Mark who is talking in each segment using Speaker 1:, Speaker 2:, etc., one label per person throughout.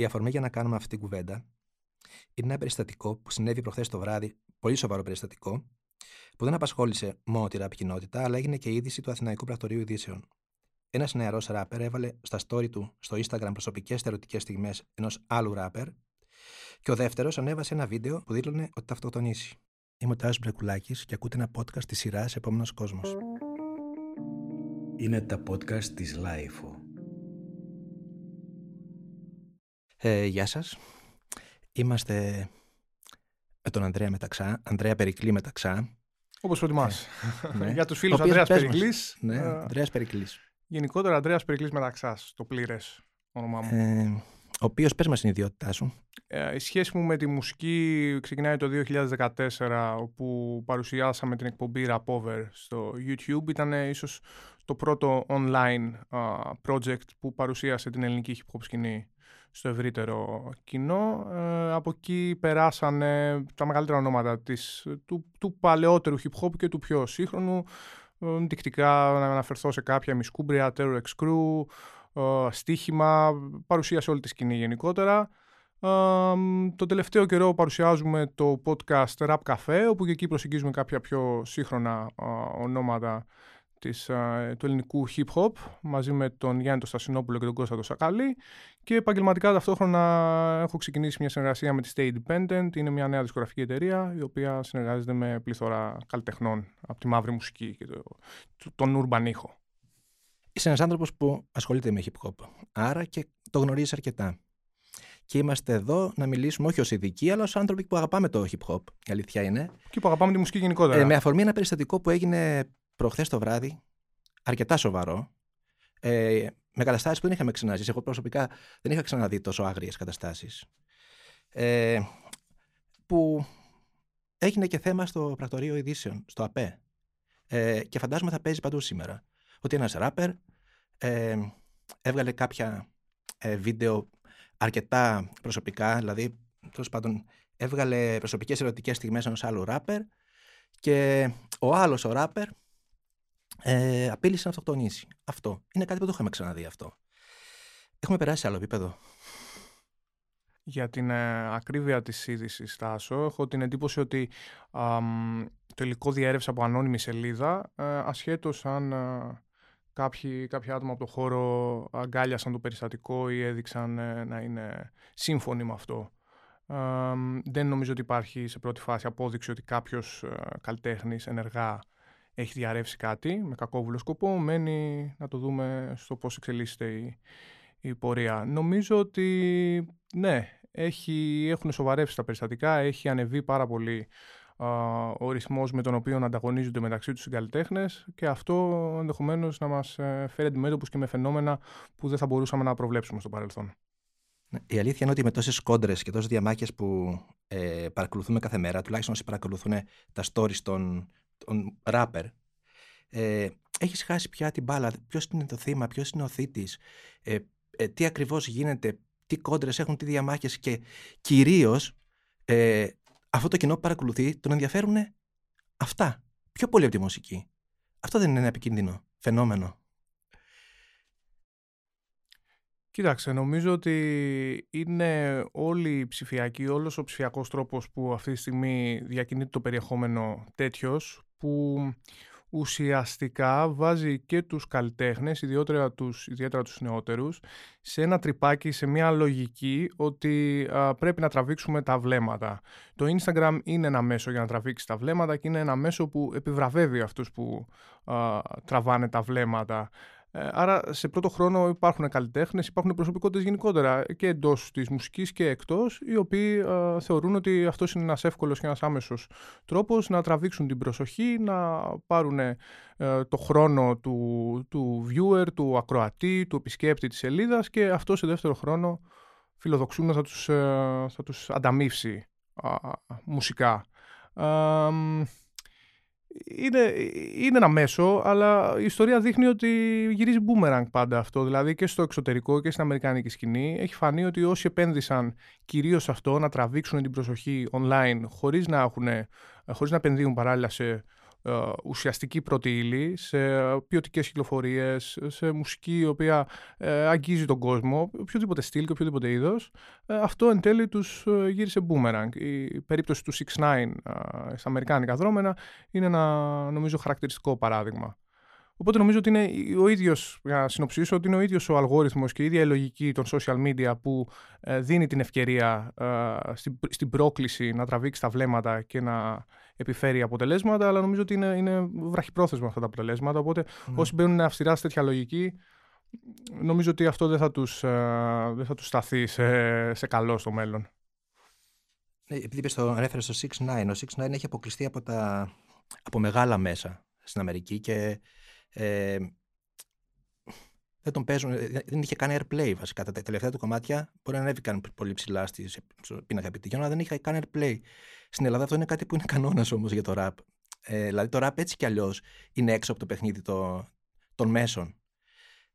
Speaker 1: Η αφορμή για να κάνουμε αυτή την κουβέντα είναι ένα περιστατικό που συνέβη προχθές το βράδυ, πολύ σοβαρό περιστατικό, που δεν απασχόλησε μόνο τη ραπ κοινότητα, αλλά έγινε και η είδηση του Αθηναϊκού Πρακτορείου Ειδήσεων. Ένας νεαρός ράπερ έβαλε στα story του στο Instagram προσωπικές ερωτικές στιγμές ενός άλλου ράπερ, και ο δεύτερος ανέβασε ένα βίντεο που δήλωνε ότι θα αυτοκτονήσει. Είμαι ο Τάσος Μπρεκουλάκη και ακούτε ένα podcast της σειράς Επόμενος Κόσμος.
Speaker 2: Είναι τα podcast της Lifeo.
Speaker 1: Ε, γεια σας. Είμαστε με τον Ανδρέα Μεταξά, Ανδρέα Περικλή Μεταξά.
Speaker 3: Όπως προτιμάς.
Speaker 1: ναι.
Speaker 3: Για τους φίλους
Speaker 1: Ο οποίος,
Speaker 3: Ανδρέας
Speaker 1: πες μας.
Speaker 3: Περικλής.
Speaker 1: Ναι, Ανδρέας Περικλής.
Speaker 3: γενικότερα Ανδρέας Περικλής Μεταξά, το πλήρες όνομά μου.
Speaker 1: Ε, ο οποίος πες μας την ιδιότητά σου.
Speaker 3: Ε, η σχέση μου με τη μουσική ξεκινάει το 2014 όπου παρουσιάσαμε την εκπομπή Rapover στο YouTube. Ήταν ε, ίσως το πρώτο online α, project που παρουσίασε την ελληνική hip hop σκηνή στο ευρύτερο κοινό. Ε, από εκεί περάσανε τα μεγαλύτερα ονόματα της, του, του παλαιότερου hip hop και του πιο σύγχρονου. Ε, Δεικτικά να αναφερθώ σε κάποια Μισκούμπρια, Terror X Crew, ε, στοίχημα, παρουσίασε όλη τη σκηνή γενικότερα. Ε, το τελευταίο καιρό παρουσιάζουμε το podcast Rap Cafe, όπου και εκεί προσεγγίζουμε κάποια πιο σύγχρονα ε, ονόματα της, ε, του ελληνικού hip hop, μαζί με τον Γιάννη τον Στασινόπουλο και τον Κώστα τον Σακαλή. Και επαγγελματικά ταυτόχρα έχω ξεκινήσει μια συνεργασία με τη Stay Independent. Είναι μια νέα δισκογραφική εταιρεία, η οποία συνεργάζεται με πληθώρα καλλιτεχνών από τη μαύρη μουσική και το, τον urban ήχο.
Speaker 1: Είσαι ένας άνθρωπος που ασχολείται με hip hop, άρα και το γνωρίζεις αρκετά. Και είμαστε εδώ να μιλήσουμε όχι ως ειδικοί, αλλά ως άνθρωποι που αγαπάμε το hip hop. Η αλήθεια είναι.
Speaker 3: Και που αγαπάμε τη μουσική γενικότερα.
Speaker 1: Ε, με αφορμή ένα περιστατικό που έγινε προχθές το βράδυ, αρκετά σοβαρό, ε, με καταστάσεις που δεν είχαμε ξαναζήσει. Εγώ προσωπικά δεν είχα ξαναδεί τόσο άγριες καταστάσεις. Ε, που έγινε και θέμα στο πρακτορείο ειδήσεων, στο ΑΠΕ. Ε, και φαντάζομαι θα παίζει παντού σήμερα. Ότι ένας ράπερ ε, έβγαλε κάποια ε, βίντεο αρκετά προσωπικά, δηλαδή τέλος πάντων έβγαλε προσωπικές ερωτικές στιγμές ενός άλλου ράπερ και ο άλλος ο ράπερ ε, απείλησε να αυτοκτονήσει. Αυτό. Είναι κάτι που δεν το είχαμε ξαναδεί αυτό. Έχουμε περάσει σε άλλο επίπεδο.
Speaker 3: Για την ε, ακρίβεια της είδησης, Τάσο, έχω την εντύπωση ότι αμ, το υλικό διέρευσε από ανώνυμη σελίδα, ε, ασχέτως αν ε, κάποιοι, κάποια άτομα από το χώρο αγκάλιασαν το περιστατικό ή έδειξαν ε, να είναι σύμφωνοι με αυτό. Ε, δεν νομίζω ότι υπάρχει σε πρώτη φάση απόδειξη ότι κάποιος ε, καλλιτέχνης ενεργά έχει διαρρεύσει κάτι με κακόβουλο σκοπό. Μένει να το δούμε στο πώς εξελίσσεται η, η πορεία. Νομίζω ότι ναι, έχει, έχουν σοβαρεύσει τα περιστατικά, έχει ανεβεί πάρα πολύ α, ο ρυθμός με τον οποίο ανταγωνίζονται μεταξύ τους οι καλλιτέχνες και αυτό ενδεχομένως να μας ε, φέρει αντιμέτωπους και με φαινόμενα που δεν θα μπορούσαμε να προβλέψουμε στο παρελθόν.
Speaker 1: Ναι, Η αλήθεια είναι ότι με τόσες κόντρες και τόσες διαμάχες που ε, παρακολουθούμε κάθε μέρα, τουλάχιστον όσοι παρακολουθούν τα stories των, των rapper, ε, έχεις χάσει πια την μπάλα. Ποιος είναι το θύμα, ποιος είναι ο θήτης, ε, ε, τι ακριβώς γίνεται, τι κόντρες έχουν, τι διαμάχες και κυρίως ε, αυτό το κοινό που παρακολουθεί τον ενδιαφέρουν αυτά. Πιο πολύ από τη μουσική. Αυτό δεν είναι ένα επικίνδυνο φαινόμενο.
Speaker 3: Κοίταξε, νομίζω ότι είναι όλη η ψηφιακή, όλος ο ψηφιακός τρόπος που αυτή τη στιγμή διακινείται το περιεχόμενο τέτοιος που ουσιαστικά βάζει και τους καλλιτέχνες, ιδιαίτερα τους, ιδιαίτερα τους νεότερους, σε ένα τρυπάκι, σε μια λογική ότι α, πρέπει να τραβήξουμε τα βλέμματα. Το Instagram είναι ένα μέσο για να τραβήξεις τα βλέμματα και είναι ένα μέσο που επιβραβεύει αυτούς που α, τραβάνε τα βλέμματα. Ε, Άρα, σε πρώτο χρόνο υπάρχουν καλλιτέχνες, υπάρχουν προσωπικότητες γενικότερα και εντός της μουσικής και εκτός, οι οποίοι ε, θεωρούν ότι αυτός είναι ένας εύκολος και ένας άμεσος τρόπος να τραβήξουν την προσοχή, να πάρουν ε, το χρόνο του, του viewer, του ακροατή, του επισκέπτη της σελίδας και αυτό σε δεύτερο χρόνο φιλοδοξούν θα τους, ε, θα τους ανταμείψει α, μουσικά. Ε, είναι, είναι ένα μέσο, αλλά η ιστορία δείχνει ότι γυρίζει boomerang πάντα αυτό. Δηλαδή και στο εξωτερικό και στην αμερικάνικη σκηνή έχει φανεί ότι όσοι επένδυσαν κυρίως σε αυτό, να τραβήξουν την προσοχή online χωρίς να, έχουν, χωρίς να επενδύουν παράλληλα σε ε, ουσιαστική πρώτη ύλη σε ποιοτικές κυκλοφορίες, σε μουσική η οποία ε, αγγίζει τον κόσμο, οποιοδήποτε στυλ και οποιοδήποτε είδος, ε, αυτό εν τέλει τους ε, γύρισε boomerang. Η περίπτωση του 6 9 στα αμερικάνικα δρόμενα είναι ένα νομίζω χαρακτηριστικό παράδειγμα. Οπότε νομίζω ότι είναι ο ίδιος, για να συνοψίσω, ότι είναι ο ίδιος ο αλγόριθμος και η ίδια η λογική των social media που ε, δίνει την ευκαιρία ε, στην, στην πρόκληση να τραβήξει τα βλέμματα και να επιφέρει αποτελέσματα, αλλά νομίζω ότι είναι, είναι βραχυπρόθεσμα αυτά τα αποτελέσματα. Οπότε ναι. όσοι μπαίνουν αυστηρά σε τέτοια λογική, νομίζω ότι αυτό δεν θα τους, ε, δεν θα τους σταθεί σε, σε καλό στο μέλλον.
Speaker 1: Ναι, επειδή είπες το ανέφερες στο 6 9 ο 6 9 έχει αποκλειστεί από, τα, από μεγάλα μέσα στην Αμερική και ε, δεν τον παίζουν, ε, δεν είχε κάνει airplay βασικά. Τα τελευταία του κομμάτια μπορεί να ανέβηκαν πολύ ψηλά στη πίνακα επιτυχιών, αλλά δεν είχε κάνει airplay. Στην Ελλάδα αυτό είναι κάτι που είναι κανόνας όμως για το rap. Ε, δηλαδή το rap έτσι κι αλλιώς είναι έξω από το παιχνίδι το, των μέσων.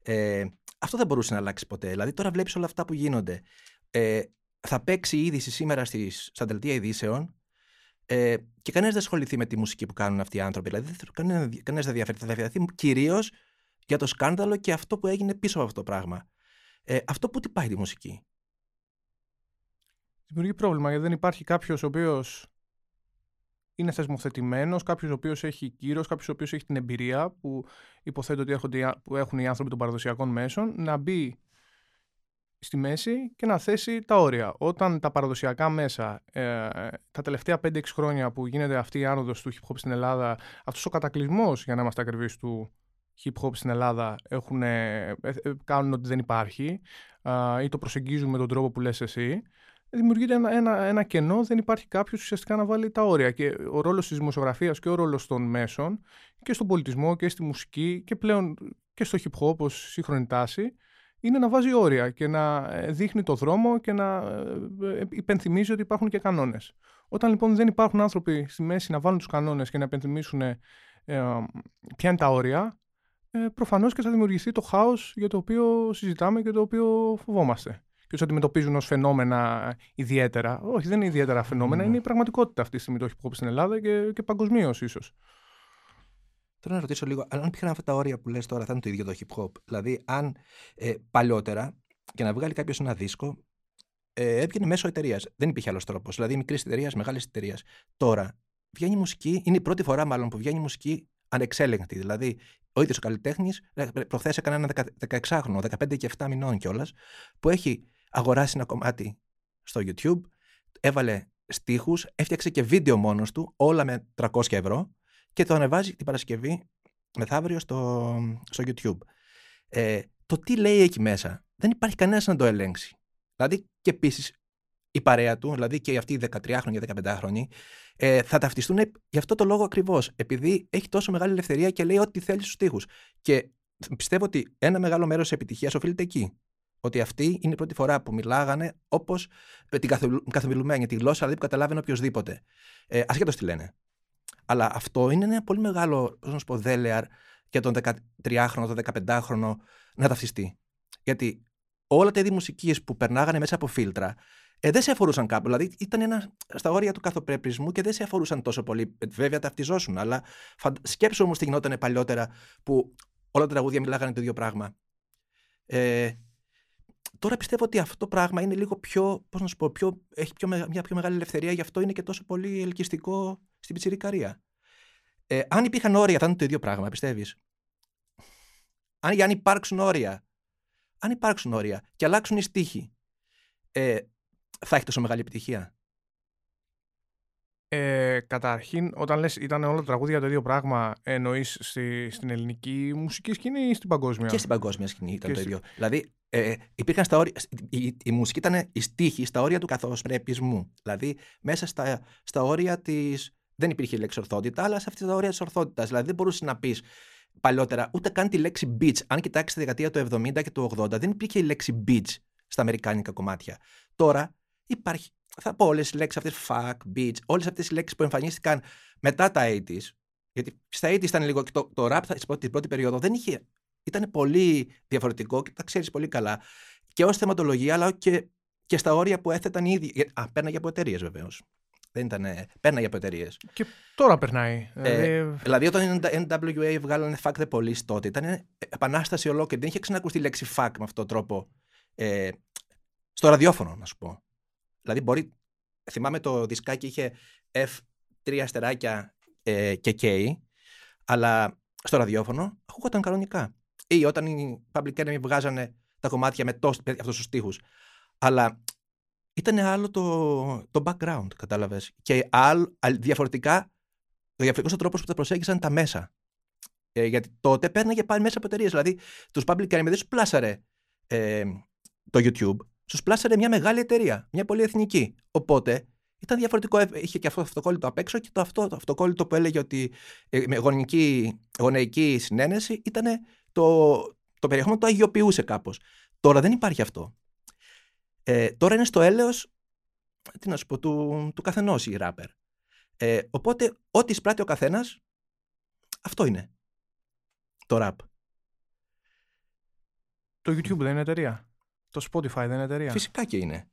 Speaker 1: Ε, αυτό δεν μπορούσε να αλλάξει ποτέ. Δηλαδή τώρα βλέπεις όλα αυτά που γίνονται. Ε, θα παίξει η είδηση σήμερα στις, στα δελτία ειδήσεων ε, και κανένας δεν ασχοληθεί με τη μουσική που κάνουν αυτοί οι άνθρωποι. Δηλαδή, κανένας δεν ενδιαφέρει. Θα ενδιαφερθεί κυρίως για το σκάνδαλο και αυτό που έγινε πίσω από αυτό το πράγμα. Ε, αυτό που τι πάει τη μουσική.
Speaker 3: Δημιουργεί πρόβλημα γιατί δεν υπάρχει κάποιος ο οποίος είναι θεσμοθετημένος, κάποιος ο οποίος έχει κύρος, κάποιος ο οποίος έχει την εμπειρία που υποθέτω ότι που έχουν οι άνθρωποι των παραδοσιακών μέσων, να μπει στη μέση και να θέσει τα όρια. Όταν τα παραδοσιακά μέσα, ε, τα τελευταία 5-6 χρόνια που γίνεται αυτή η άνοδος του hip hop στην Ελλάδα, αυτός ο κατακλυσμός, για να είμαστε ακριβείς, του hip hop στην Ελλάδα έχουν, ε, ε, κάνουν ότι δεν υπάρχει ή το προσεγγίζουν με τον τρόπο που λες εσύ, δημιουργείται ένα, ένα, ένα κενό, δεν υπάρχει κάποιος ουσιαστικά να βάλει τα όρια. Και ο ρόλος της δημοσιογραφίας και ο ρόλος των μέσων και στον πολιτισμό και στη μουσική και πλέον και στο hip hop ως σύγχρονη τάση είναι να βάζει όρια και να ε, δείχνει το δρόμο και να ε, ε, υπενθυμίζει ότι υπάρχουν και κανόνες. Όταν λοιπόν δεν υπάρχουν άνθρωποι στη μέση να βάλουν τους κανόνες και να υπενθυμίσουν ε, ποια είναι τα όρια, ε, προφανώς και θα δημιουργηθεί το χάος για το οποίο συζητάμε και το οποίο φοβόμαστε. Και του αντιμετωπίζουν ως φαινόμενα ιδιαίτερα. Όχι, δεν είναι ιδιαίτερα φαινόμενα, mm. είναι η πραγματικότητα αυτής της στιγμή το hip στην Ελλάδα και, και παγκοσμίως ίσως.
Speaker 1: Θέλω να ρωτήσω λίγο, αν πήγαν αυτά τα όρια που λες τώρα, θα είναι το ίδιο το hip hop. Δηλαδή, αν ε, παλιότερα και να βγάλει κάποιος ένα δίσκο, ε, έβγαινε μέσω εταιρείας. Δεν υπήρχε άλλος τρόπος. Δηλαδή, μικρή εταιρείας, μεγάλης εταιρείας. Τώρα, βγαίνει μουσική, είναι η πρώτη φορά μάλλον που βγαίνει μουσική ανεξέλεγκτη. Δηλαδή, ο ίδιος ο καλλιτέχνης, ε, προχθές έκανε ένα 16χρονο, 15 και 7 μηνών κιόλας, που έχει αγοράσει ένα κομμάτι στο YouTube, έβαλε στίχους, έφτιαξε και βίντεο μόνος του, όλα με 300 ευρώ και το ανεβάζει την Παρασκευή μεθαύριο στο, στο YouTube. Ε, το τι λέει εκεί μέσα δεν υπάρχει κανένας να το ελέγξει. Δηλαδή και επίσης η παρέα του, δηλαδή και αυτοί οι 13χρονοι, 15χρονοι, ε, θα ταυτιστούν γι' αυτό το λόγο ακριβώς. Επειδή έχει τόσο μεγάλη ελευθερία και λέει ό,τι θέλει στους τοίχου. Και πιστεύω ότι ένα μεγάλο μέρος της επιτυχίας οφείλεται εκεί. Ότι αυτή είναι η πρώτη φορά που μιλάγανε όπως την καθομιλουμένη, τη γλώσσα δηλαδή που καταλάβαινε οποιοδήποτε. Ε, Ασχέτως τι λένε. Αλλά αυτό είναι ένα πολύ μεγάλο να σου πω, δέλεαρ για τον 13χρονο, τον 15χρονο να ταυτιστεί. Γιατί όλα τα είδη μουσικής που περνάγανε μέσα από φίλτρα ε, δεν σε αφορούσαν κάπου. Δηλαδή ήταν ένα, στα όρια του καθοπρέπρισμου και δεν σε αφορούσαν τόσο πολύ. Ε, βέβαια ταυτιζόσουν, αλλά σκέψου όμως τι γινόταν παλιότερα που όλα τα τραγούδια μιλάγανε το ίδιο πράγμα. Ε, τώρα πιστεύω ότι αυτό το πράγμα είναι λίγο πιο, πώς να σου πω, πιο, έχει πιο, μια πιο μεγάλη ελευθερία, γι' αυτό είναι και τόσο πολύ ελκυστικό στην πιτσιρικαρία. Ε, αν υπήρχαν όρια, θα είναι το ίδιο πράγμα, πιστεύεις; Αν, αν υπάρξουν όρια, αν υπάρξουν όρια και αλλάξουν οι στίχοι, ε, θα έχει τόσο μεγάλη επιτυχία;
Speaker 3: Ε, καταρχήν, όταν λες ήταν όλα τα τραγούδια το ίδιο πράγμα, εννοείς στη, στην ελληνική μουσική σκηνή ή στην παγκόσμια;
Speaker 1: Και στην παγκόσμια σκηνή ήταν το ίδιο. Δηλαδή, ε, υπήρχαν στα όρια, η, η, μουσική ήταν η στίχη στα όρια του καθοσπρέπισμού. Δηλαδή, μέσα στα, στα όρια της. Δεν υπήρχε η λέξη ορθότητα, αλλά σε αυτή τα όρια της ορθότητας. Δηλαδή, δεν μπορούσες να πεις παλιότερα ούτε καν τη λέξη beach. Αν κοιτάξεις τη δεκαετία του 70 και του 80, δεν υπήρχε η λέξη beach στα αμερικάνικα κομμάτια. Τώρα υπάρχει θα πω όλες τις λέξεις αυτές, fuck, bitch, όλες αυτές οι λέξεις που εμφανίστηκαν μετά τα 80s. Γιατί στα 80s ήταν λίγο. Το, το rap την πρώτη περίοδο δεν είχε. ήταν πολύ διαφορετικό και τα ξέρεις πολύ καλά. Και ως θεματολογία, αλλά και, και στα όρια που έθεταν οι ίδιοι. Α, πέρναγε από εταιρείες βεβαίως. Δεν ήταν. Πέρναγε από εταιρείες.
Speaker 3: Και τώρα περνάει.
Speaker 1: Ε, δηλαδή, όταν η NWA βγάλανε Fuck the Police τότε, ήταν επανάσταση ολόκληρη. Δεν είχε ξανακουστεί η λέξη fuck με αυτόν τον τρόπο. Ε, στο ραδιόφωνο, να σου πω. Δηλαδή, μπορεί. Θυμάμαι το δισκάκι είχε F3 αστεράκια ε, και K, αλλά στο ραδιόφωνο ακούγονταν κανονικά. Ή όταν οι Public Enemy βγάζανε τα κομμάτια με αυτούς τους τοίχου. Αλλά ήταν άλλο το, το background, κατάλαβες. Και άλλο, διαφορετικά, ο διαφορετικός τρόπος που τα προσέγγισαν τα μέσα. Ε, γιατί τότε παίρναγε πάλι μέσα από εταιρείες. Δηλαδή, τους public enemy δεν σου πλάσαρε ε, το YouTube, σου πλάσαρε μια μεγάλη εταιρεία, μια πολυεθνική. Οπότε ήταν διαφορετικό. Είχε και αυτό το αυτοκόλλητο απ' έξω και το, αυτό, το αυτοκόλλητο που έλεγε ότι ε, με γονική, γονεϊκή συνένεση ήταν το, το περιεχόμενο το αγιοποιούσε κάπως. Τώρα δεν υπάρχει αυτό. Ε, τώρα είναι στο έλεος, τι να σου πω, του, του καθενός η ράπερ. Ε, οπότε, ό,τι εισπράττει ο καθένας, αυτό είναι το ραπ.
Speaker 3: Το YouTube δεν είναι εταιρεία; Το Spotify δεν είναι εταιρεία.
Speaker 1: Φυσικά και είναι.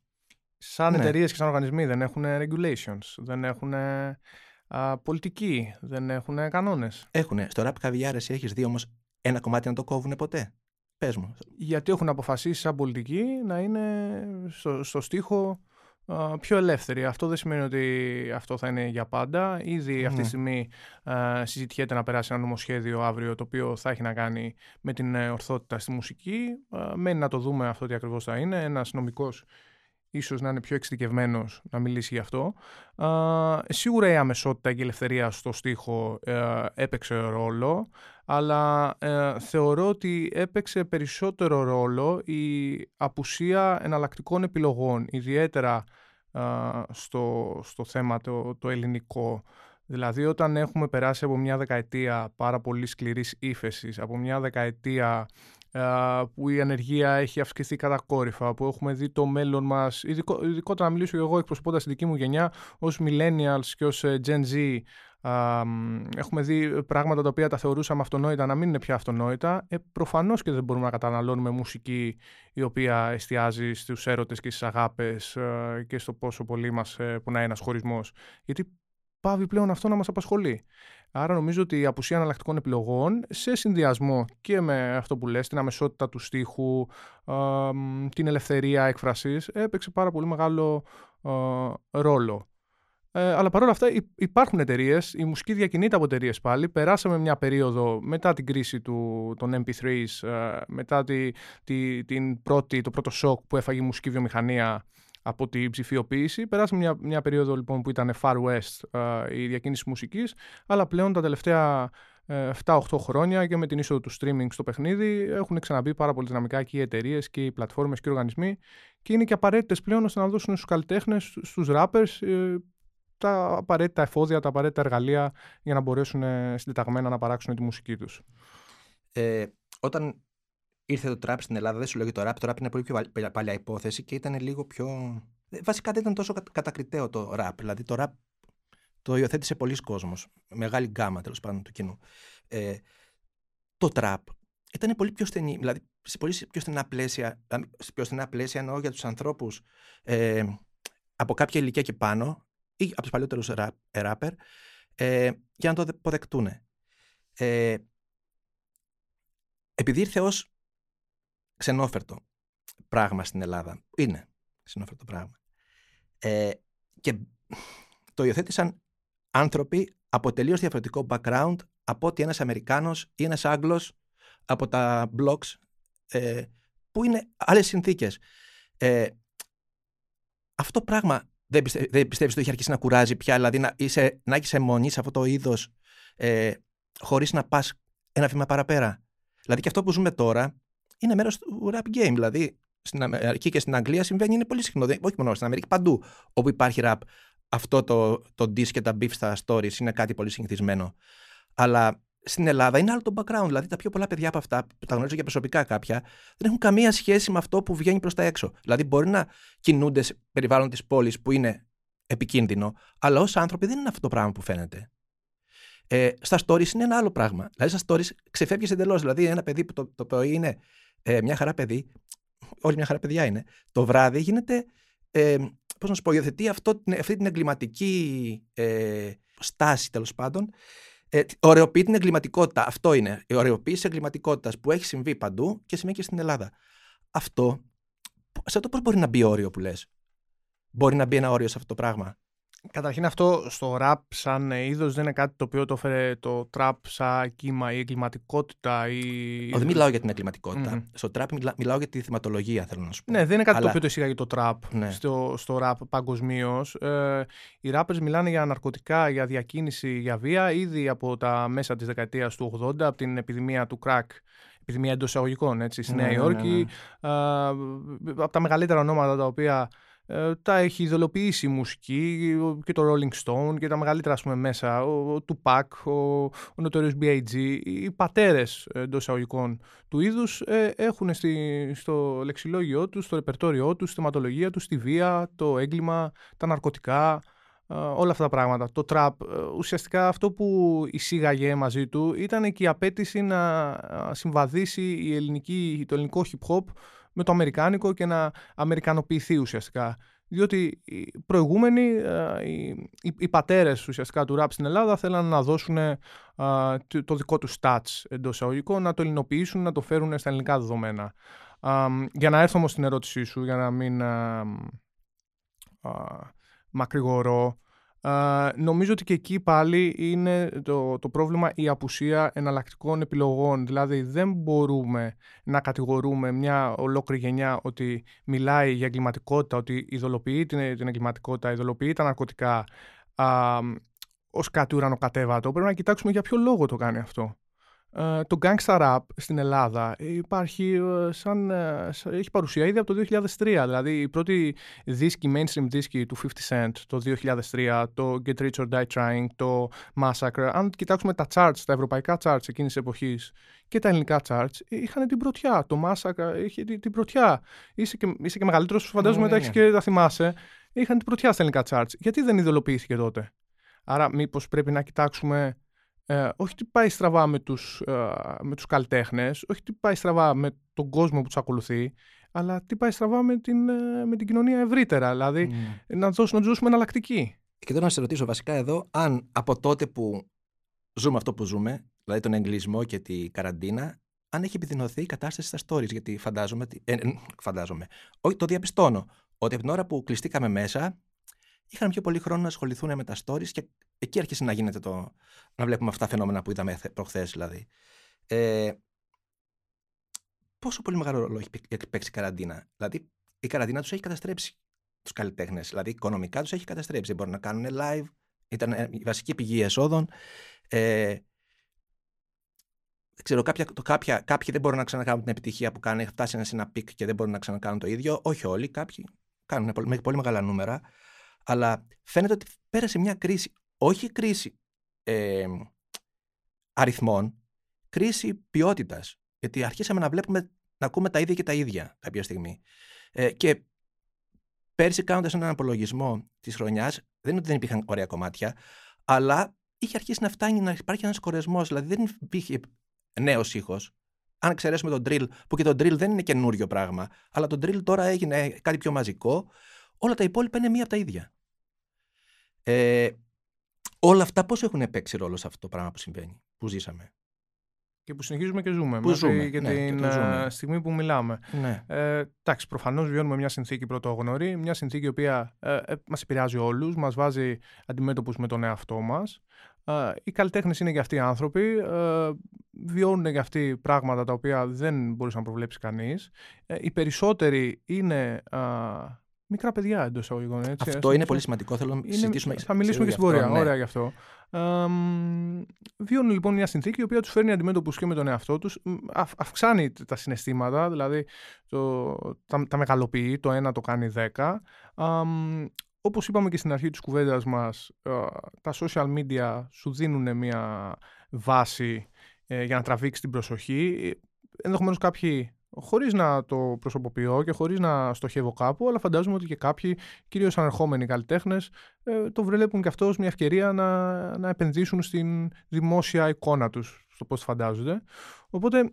Speaker 3: Σαν ναι. εταιρείες και σαν οργανισμοί δεν έχουν regulations, δεν έχουν πολιτική, δεν έχουν κανόνες.
Speaker 1: Έχουν. Στο ραπ καβιάρες έχεις δει όμως ένα κομμάτι να το κόβουν ποτέ; Πες μου.
Speaker 3: Γιατί έχουν αποφασίσει σαν πολιτική να είναι στο, στο στίχο πιο ελεύθεροι. Αυτό δεν σημαίνει ότι αυτό θα είναι για πάντα. Ήδη αυτή τη ναι. στιγμή συζητιέται να περάσει ένα νομοσχέδιο αύριο το οποίο θα έχει να κάνει με την ε, ορθότητα στη μουσική. μένει να το δούμε αυτό τι ακριβώς θα είναι. Ένας νομικός ίσως να είναι πιο εξειδικευμένος να μιλήσει γι' αυτό. σίγουρα η αμεσότητα και η ελευθερία στο στίχο ε, έπαιξε ρόλο, αλλά ε, θεωρώ ότι έπαιξε περισσότερο ρόλο η απουσία εναλλακτικών επιλογών, ιδιαίτερα στο, στο θέμα το, το ελληνικό. Δηλαδή όταν έχουμε περάσει από μια δεκαετία πάρα πολύ σκληρής ύφεσης, από μια δεκαετία που η ανεργία έχει αυξηθεί κατακόρυφα, που έχουμε δει το μέλλον μας, ειδικό, ειδικότερα να μιλήσω εγώ εκπροσωπώντας την δική μου γενιά, ως millennials και ως ε, Gen Z, έχουμε δει πράγματα τα οποία τα θεωρούσαμε αυτονόητα να μην είναι πια αυτονόητα. Ε, Προφανώς και δεν μπορούμε να καταναλώνουμε μουσική η οποία εστιάζει στους έρωτες και στις αγάπες ε, και στο πόσο πολύ μας ε, πονάει ένας χωρισμός. Γιατί πάβει πλέον αυτό να μας απασχολεί. Άρα νομίζω ότι η απουσία εναλλακτικών επιλογών σε συνδυασμό και με αυτό που λες, την αμεσότητα του στίχου, την ελευθερία έκφρασης, έπαιξε πάρα πολύ μεγάλο ρόλο. Ε, αλλά παρόλα αυτά υπάρχουν εταιρείες, η μουσική διακινείται από εταιρείες πάλι. Περάσαμε μια περίοδο μετά την κρίση του, των MP3s, ε, μετά τη, τη, την πρώτη, το πρώτο σοκ που έφαγε η μουσική βιομηχανία από την ψηφιοποίηση. Περάσαμε μια, μια περίοδο λοιπόν που ήταν Far West ε, η διακίνηση μουσικής, αλλά πλέον τα τελευταία 7-8 ε, χρόνια και με την είσοδο του streaming στο παιχνίδι έχουν ξαναμπεί πάρα πολύ δυναμικά και οι εταιρείες και οι πλατφόρμες και οι οργανισμοί και είναι και απαραίτητες πλέον ώστε να δώσουν στους καλλιτέχνες, στους rappers ε, τα απαραίτητα εφόδια, τα απαραίτητα εργαλεία για να μπορέσουν συντεταγμένα να παράξουν τη μουσική τους.
Speaker 1: Ε, όταν ήρθε το τραπ στην Ελλάδα, δεν σου λέγει το ραπ. Το ραπ είναι πολύ πιο παλιά υπόθεση και ήταν λίγο πιο. Ε, βασικά δεν ήταν τόσο κατακριτέο το ραπ. Δηλαδή το ραπ το υιοθέτησε πολλοί κόσμος. Μεγάλη γκάμα τέλος πάντων του κοινού. Ε, το τραπ ήταν πολύ πιο στενή, δηλαδή σε πολύ πιο στενά πλαίσια, σε πιο στενά πλαίσια εννοώ για τους ανθρώπους ε, από κάποια ηλικία και πάνω ή από τους παλιότερους ράπερ ε, για να το αποδεκτούν. Ε, επειδή ήρθε ως ξενόφερτο πράγμα στην Ελλάδα. Είναι ξενόφερτο πράγμα. Ε, και το υιοθέτησαν άνθρωποι από τελείως διαφορετικό background από ότι ένας Αμερικάνος ή ένας Άγγλος από τα blogs ε, που είναι άλλες συνθήκες. Ε, αυτό πράγμα δεν, πιστε, δεν πιστεύεις ότι έχει αρχίσει να κουράζει πια, δηλαδή να, είσαι, να έχεις αιμονή σε αυτό το είδος ε, χωρίς να πας ένα βήμα παραπέρα. Δηλαδή και αυτό που ζούμε τώρα είναι μέρος του rap game. Δηλαδή στην Αμερική και στην Αγγλία συμβαίνει, είναι πολύ συχνό. Όχι μόνο στην Αμερική, παντού όπου υπάρχει rap. Αυτό το, το diss και τα beef στα stories είναι κάτι πολύ συνηθισμένο. Αλλά στην Ελλάδα είναι άλλο το background. Δηλαδή τα πιο πολλά παιδιά από αυτά, που τα γνωρίζω για προσωπικά κάποια, δεν έχουν καμία σχέση με αυτό που βγαίνει προς τα έξω. Δηλαδή μπορεί να κινούνται σε περιβάλλον της πόλης που είναι επικίνδυνο, αλλά ως άνθρωποι δεν είναι αυτό το πράγμα που φαίνεται. Ε, στα stories είναι ένα άλλο πράγμα. Δηλαδή στα stories ξεφεύγεις εντελώς. Δηλαδή ένα παιδί που το, το πρωί είναι ε, μια χαρά παιδί, όλη μια χαρά παιδιά είναι, το βράδυ γίνεται ε, πώς να σου πω, υιοθετεί αυτό, αυτή την εγκληματική ε, στάση τέλος πάντων. Ε, ωρεοποιεί την εγκληματικότητα. Αυτό είναι. Η ωρεοποίηση εγκληματικότητας που έχει συμβεί παντού και σημαίνει και στην Ελλάδα. Αυτό, σε αυτό πώς μπορεί να μπει όριο που λες; Μπορεί να μπει ένα όριο σε αυτό το πράγμα;
Speaker 3: Καταρχήν αυτό στο rap σαν είδος δεν είναι κάτι το οποίο το έφερε το trap σαν κύμα ή εγκληματικότητα ή...
Speaker 1: Ο, δεν μιλάω για την εγκληματικότητα. Στο trap μιλάω για τη θεματολογία θέλω να σου πω.
Speaker 3: Ναι, δεν είναι κάτι Αλλά... το οποίο το εισήγαγε το trap ναι. στο, στο rap παγκοσμίως. Ε, οι rappers μιλάνε για ναρκωτικά, για διακίνηση, για βία ήδη από τα μέσα της δεκαετίας του 80, από την επιδημία του crack επιδημία εντός εισαγωγικών έτσι, στη Νέα ναι, ναι, Υόρκη. Ναι, ναι. από τα μεγαλύτερα ονόματα τα οποία ε, τα έχει ιδεολογήσει η μουσική και το Rolling Stone και τα μεγαλύτερα ας πούμε, μέσα, ο, ο Tupac, ο, ο Notorious B.I.G. Οι πατέρες εντός εισαγωγικών του είδους ε, έχουν στη, στο λεξιλόγιο τους, στο ρεπερτόριό τους, στη θεματολογία τους, τη βία, το έγκλημα, τα ναρκωτικά, ε, όλα αυτά τα πράγματα. Το trap, ουσιαστικά αυτό που εισήγαγε μαζί του ήταν και η απέτηση να συμβαδίσει η ελληνική, το ελληνικό hip hop με το αμερικάνικο και να αμερικανοποιηθεί ουσιαστικά. Διότι οι προηγούμενοι, ε, οι, οι, οι πατέρες ουσιαστικά του ραπ στην Ελλάδα θέλαν να δώσουν ε, το δικό τους stats εντός εισαγωγικών, να το ελληνοποιήσουν, να το φέρουν στα ελληνικά δεδομένα. Για να έρθω όμως στην ερώτησή σου, για να μην ε, μακρηγορώ, νομίζω ότι και εκεί πάλι είναι το, το πρόβλημα η απουσία εναλλακτικών επιλογών. Δηλαδή δεν μπορούμε να κατηγορούμε μια ολόκληρη γενιά ότι μιλάει για εγκληματικότητα, ότι ειδωλοποιεί την, την εγκληματικότητα, ειδωλοποιεί τα ναρκωτικά α, ως κάτι ουρανοκατέβατο. Πρέπει να κοιτάξουμε για ποιο λόγο το κάνει αυτό. Ε, το gangsta rap στην Ελλάδα υπάρχει ε, σαν, ε, έχει παρουσία ήδη από το 2003. Δηλαδή η πρώτη δίσκη, mainstream δίσκη του 50 Cent το 2003, το Get Rich or Die Trying, το Massacre. Αν κοιτάξουμε τα charts, τα ευρωπαϊκά charts εκείνης της εποχής και τα ελληνικά charts, είχαν την πρωτιά. Το Massacre είχε την πρωτιά. Είσαι και, είσαι και μεγαλύτερος, φαντάζομαι ναι, ναι, ναι. και τα θυμάσαι. Είχαν την πρωτιά στα ελληνικά charts. Γιατί δεν ιδεολογοποιήθηκε τότε; Άρα μήπως πρέπει να κοιτάξουμε ε, όχι τι πάει στραβά με τους, ε, με τους καλλιτέχνες, όχι τι πάει στραβά με τον κόσμο που τους ακολουθεί, αλλά τι πάει στραβά με την, ε, με την κοινωνία ευρύτερα. Δηλαδή mm. να, δώσουμε, να τους δώσουμε εναλλακτική.
Speaker 1: Και θέλω να σε ρωτήσω βασικά εδώ, αν από τότε που ζούμε αυτό που ζούμε, δηλαδή τον εγκλισμό και τη καραντίνα, αν έχει επιδεινωθεί η κατάσταση στα stories. Γιατί φαντάζομαι, ε, φαντάζομαι, όχι το διαπιστώνω, ότι από την ώρα που κλειστήκαμε μέσα, είχαν πιο πολύ χρόνο να ασχοληθούν με τα stories και εκεί άρχισε να γίνεται το. να βλέπουμε αυτά τα φαινόμενα που είδαμε προχθές δηλαδή. Ε, πόσο πολύ μεγάλο ρόλο έχει παίξει η καραντίνα; Δηλαδή, η καραντίνα τους έχει καταστρέψει τους καλλιτέχνες. Δηλαδή, οικονομικά τους έχει καταστρέψει. Δεν μπορούν να κάνουν live. Ήταν ε, η βασική πηγή εσόδων. Ε, ξέρω, κάποια, το, κάποια, κάποιοι δεν μπορούν να ξανακάνουν την επιτυχία που κάνουν. Έχει φτάσει σε ένα peak και δεν μπορούν να ξανακάνουν το ίδιο. Όχι όλοι. Κάποιοι κάνουν με πολύ μεγάλα νούμερα αλλά φαίνεται ότι πέρασε μια κρίση, όχι κρίση ε, αριθμών, κρίση ποιότητας. Γιατί αρχίσαμε να βλέπουμε, να ακούμε τα ίδια και τα ίδια κάποια στιγμή. Ε, και πέρσι κάνοντας έναν απολογισμό της χρονιάς, δεν είναι ότι δεν υπήρχαν ωραία κομμάτια, αλλά είχε αρχίσει να φτάνει να υπάρχει ένας κορεσμός, δηλαδή δεν υπήρχε νέος ήχος. Αν εξαιρέσουμε τον drill, που και το drill δεν είναι καινούριο πράγμα, αλλά το drill τώρα έγινε κάτι πιο μαζικό, όλα τα υπόλοιπα είναι μία από τα ίδια. Ε, όλα αυτά πώς έχουν παίξει ρόλο σε αυτό το πράγμα που συμβαίνει, που ζήσαμε;
Speaker 3: Και που συνεχίζουμε και ζούμε.
Speaker 1: Που ζούμε,
Speaker 3: για
Speaker 1: ναι,
Speaker 3: την
Speaker 1: ζούμε.
Speaker 3: Ε, στιγμή που μιλάμε.
Speaker 1: Ναι.
Speaker 3: Ε, εντάξει, προφανώς βιώνουμε μια συνθήκη πρωτόγνωρη, μια συνθήκη η οποία ε, ε, μας επηρεάζει όλους, μας βάζει αντιμέτωπους με τον εαυτό μας. Ε, οι καλλιτέχνες είναι για αυτοί οι άνθρωποι, ε, βιώνουν για αυτοί πράγματα τα οποία δεν μπορούσε να προβλέψεις κανείς. Ε, οι περισσότεροι είναι μικρά παιδιά εντός εισαγωγικών.
Speaker 1: Αυτό είναι πολύ σημαντικό. Θέλω να συζητήσουμε.
Speaker 3: Θα μιλήσουμε και στην πορεία. Ναι. Ωραία γι' αυτό. Ε, βιώνουν λοιπόν μια συνθήκη η οποία τους φέρνει αντιμέτωπους και με τον εαυτό τους. Αυξάνει τα συναισθήματα, δηλαδή το, τα, τα μεγαλοποιεί. Το ένα το κάνει δέκα. όπως είπαμε και στην αρχή της κουβέντας μας, ε, τα social media σου δίνουν μια βάση ε, για να τραβήξεις την προσοχή. Ενδεχομένως κάποιοι χωρίς να το προσωποποιώ και χωρίς να στοχεύω κάπου, αλλά φαντάζομαι ότι και κάποιοι, κυρίως ανερχόμενοι καλλιτέχνες, ε, το βλέπουν και αυτό ως μια ευκαιρία να, να επενδύσουν στην δημόσια εικόνα τους, στο πώς φαντάζονται. Οπότε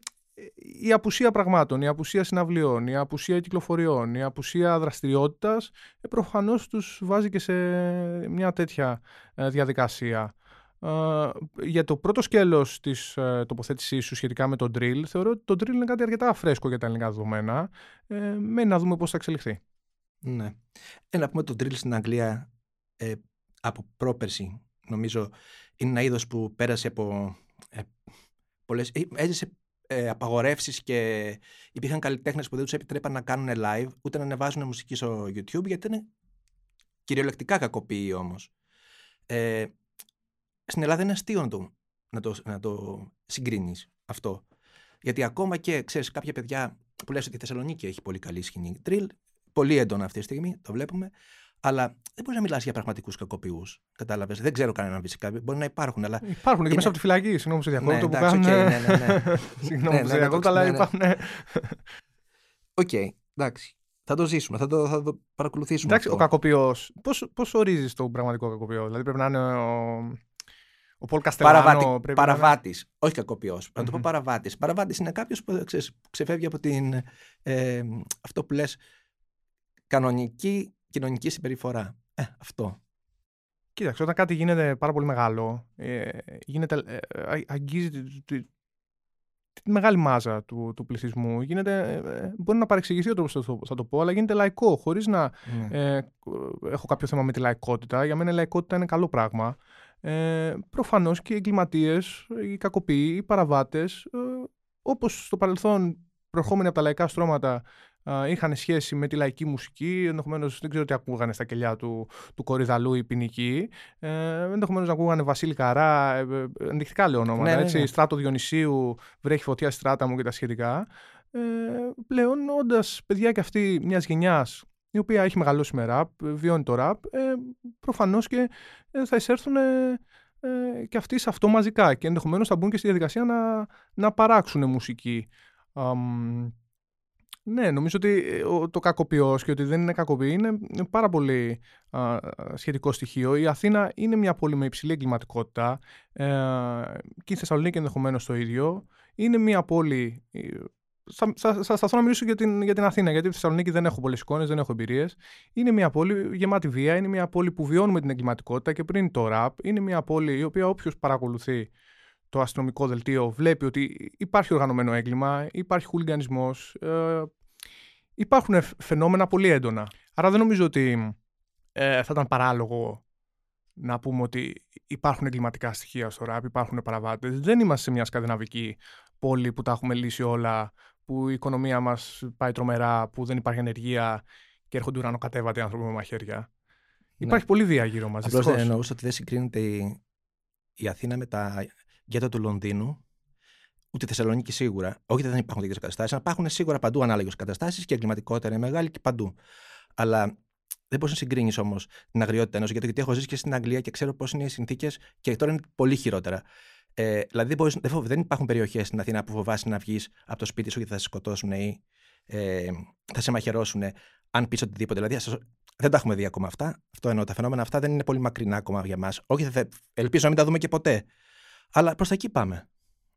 Speaker 3: η απουσία πραγμάτων, η απουσία συναυλιών, η απουσία κυκλοφοριών, η απουσία δραστηριότητας ε, προφανώς τους βάζει και σε μια τέτοια ε, διαδικασία. Ε, για το πρώτο σκέλος της ε, τοποθέτησής σου σχετικά με το drill, θεωρώ ότι το drill είναι κάτι αρκετά φρέσκο για τα ελληνικά δεδομένα. Ε, μένει να δούμε πώς θα εξελιχθεί.
Speaker 1: Ναι. Ε, να πούμε το drill στην Αγγλία ε, από πρόπερση, νομίζω, είναι ένα είδος που πέρασε από ε, πολλές... Ε, έζησε ε, απαγορεύσεις και υπήρχαν καλλιτέχνες που δεν τους επιτρέπαν να κάνουν live ούτε να ανεβάζουν μουσική στο YouTube γιατί ήταν κυριολεκτικά κακοποιοί όμως. Ε, στην Ελλάδα είναι αστείο να το, να το συγκρίνεις αυτό. Γιατί ακόμα και ξέρεις, κάποια παιδιά που λες ότι η Θεσσαλονίκη έχει πολύ καλή σκηνή drill, πολύ έντονα αυτή τη στιγμή, το βλέπουμε. Αλλά δεν μπορείς να μιλάς για πραγματικούς κακοποιούς. Κατάλαβες. Δεν ξέρω κανέναν φυσικά. Μπορεί να υπάρχουν. Αλλά...
Speaker 3: Υπάρχουν και μέσα από τη φυλακή. Συγγνώμη σε διακόπτω
Speaker 1: Ναι,
Speaker 3: που
Speaker 1: εντάξει,
Speaker 3: κάνουν.
Speaker 1: οκ, ναι, ναι, ναι.
Speaker 3: Συγγνώμη
Speaker 1: Ναι,
Speaker 3: που
Speaker 1: ναι,
Speaker 3: σε διακόπτω, αλλά
Speaker 1: ναι, ναι.
Speaker 3: υπάρχουν.
Speaker 1: Οκ, εντάξει. Θα το ζήσουμε, θα το, θα το παρακολουθήσουμε.
Speaker 3: Εντάξει, ο
Speaker 1: αυτό.
Speaker 3: κακοποιός. Πώς ορίζεις τον πραγματικό κακοποιό, Δηλαδή πρέπει να είναι ο. Ο Πολ Καστελάνο.
Speaker 1: Παραβάτη,
Speaker 3: πρέπει να είναι-
Speaker 1: παραβάτης, όχι κακοποιός. Να το πω
Speaker 3: Μμμ.
Speaker 1: παραβάτης. Παραβάτης είναι κάποιος που ξέρεις, ξεφεύγει από την, ε, αυτό που λες κανονική κοινωνική συμπεριφορά. Ε, αυτό.
Speaker 3: Κοίταξε, όταν κάτι γίνεται πάρα πολύ μεγάλο, ε, γίνεται, ε, α- αγγίζει τη, τη- τη μεγάλη μάζα του, του πληθυσμού, γίνεται, ε, μπορεί να παρεξηγηθεί όπως θα το, θα το πω, αλλά γίνεται λαϊκό, χωρίς να
Speaker 1: Ναι.
Speaker 3: ε, έχω κάποιο θέμα με τη λαϊκότητα. Για μένα η λαϊκότητα είναι καλό πράγμα. Ε, προφανώς και οι εγκληματίες, οι κακοποιοί, οι παραβάτες, ε, όπως στο παρελθόν προερχόμενοι από τα λαϊκά στρώματα α, είχαν σχέση με τη λαϊκή μουσική, ενδεχομένως δεν ξέρω τι ακούγανε στα κελιά του, του Κορυδαλού οι ποινικοί, ε, ενδεχομένως να ακούγανε Βασίλη Καρά, ε, ε, ενδεικτικά λέω ονόματα,
Speaker 1: Ναι, ναι,
Speaker 3: έτσι,
Speaker 1: ναι.
Speaker 3: Στράτο Διονυσίου, Βρέχει φωτιά στη στράτα μου και τα σχετικά. Ε, πλέον όντας παιδιά και αυτή μιας γενιάς η οποία έχει μεγαλώσει με ραπ, βιώνει το ραπ, ε, προφανώς και ε, θα εισέρθουν ε, ε, και αυτοί σε αυτό μαζικά και ενδεχομένως θα μπουν και στη διαδικασία να, να παράξουν μουσική. Αμ, ναι, νομίζω ότι ε, ο- το κακοποιός και ότι δεν είναι κακοποιή είναι είναι πάρα πολύ α, σχετικό στοιχείο. Η Αθήνα είναι μια πόλη με υψηλή εγκληματικότητα ε, και η Θεσσαλονίκη ενδεχομένως το ίδιο. Είναι μια πόλη ε, θα, θα, θα σταθώ να μιλήσω για την, για την Αθήνα, γιατί στη Θεσσαλονίκη δεν έχω πολλές εικόνες, δεν έχω εμπειρίες. Είναι μια πόλη γεμάτη βία, είναι μια πόλη που βιώνουμε την εγκληματικότητα και πριν το ραπ. Είναι μια πόλη η οποία όποιος παρακολουθεί το αστυνομικό δελτίο βλέπει ότι υπάρχει οργανωμένο έγκλημα, υπάρχει χουλιγανισμό, ε, υπάρχουν φ- φαινόμενα πολύ έντονα. Άρα δεν νομίζω ότι ε, θα ήταν παράλογο να πούμε ότι υπάρχουν εγκληματικά στοιχεία στο ραπ, υπάρχουν παραβάτες. Δεν είμαστε σε μια σκανδιναβική πόλη που τα έχουμε λύσει όλα, που η οικονομία μας πάει τρομερά, που δεν υπάρχει ανεργία και έρχονται ουρανοκατέβατοι άνθρωποι με μαχαίρια. Υπάρχει πολύ βία γύρω μας,
Speaker 1: Απλώς δεν
Speaker 3: δυστυχώς.
Speaker 1: εννοούσα ότι δεν συγκρίνεται η, η Αθήνα με τα γκέτο του Λονδίνου. Ούτε η Θεσσαλονίκη σίγουρα. Όχι ότι δεν υπάρχουν τέτοιες καταστάσεις, αλλά υπάρχουν σίγουρα παντού ανάλογες καταστάσεις και η εγκληματικότητα είναι μεγάλη και παντού. Αλλά δεν μπορείς να συγκρίνεις όμως την αγριότητα ενός, γιατί, γιατί έχω ζήσει και στην Αγγλία και ξέρω πώς είναι οι συνθήκες και τώρα είναι πολύ χειρότερα. Ε, δηλαδή δεν, μπορείς, δεν, φοβ- δεν υπάρχουν περιοχές στην Αθήνα που φοβάσαι να βγεις από το σπίτι σου γιατί θα σε σκοτώσουν ή ε, θα σε μαχαιρώσουν αν πεις οτιδήποτε. Δηλαδή, σας- δεν τα έχουμε δει ακόμα αυτά. Αυτό εννοώ. Τα φαινόμενα αυτά δεν είναι πολύ μακρινά ακόμα για μας. Όχι, θα, ελπίζω να μην τα δούμε και ποτέ. Αλλά προς τα εκεί πάμε.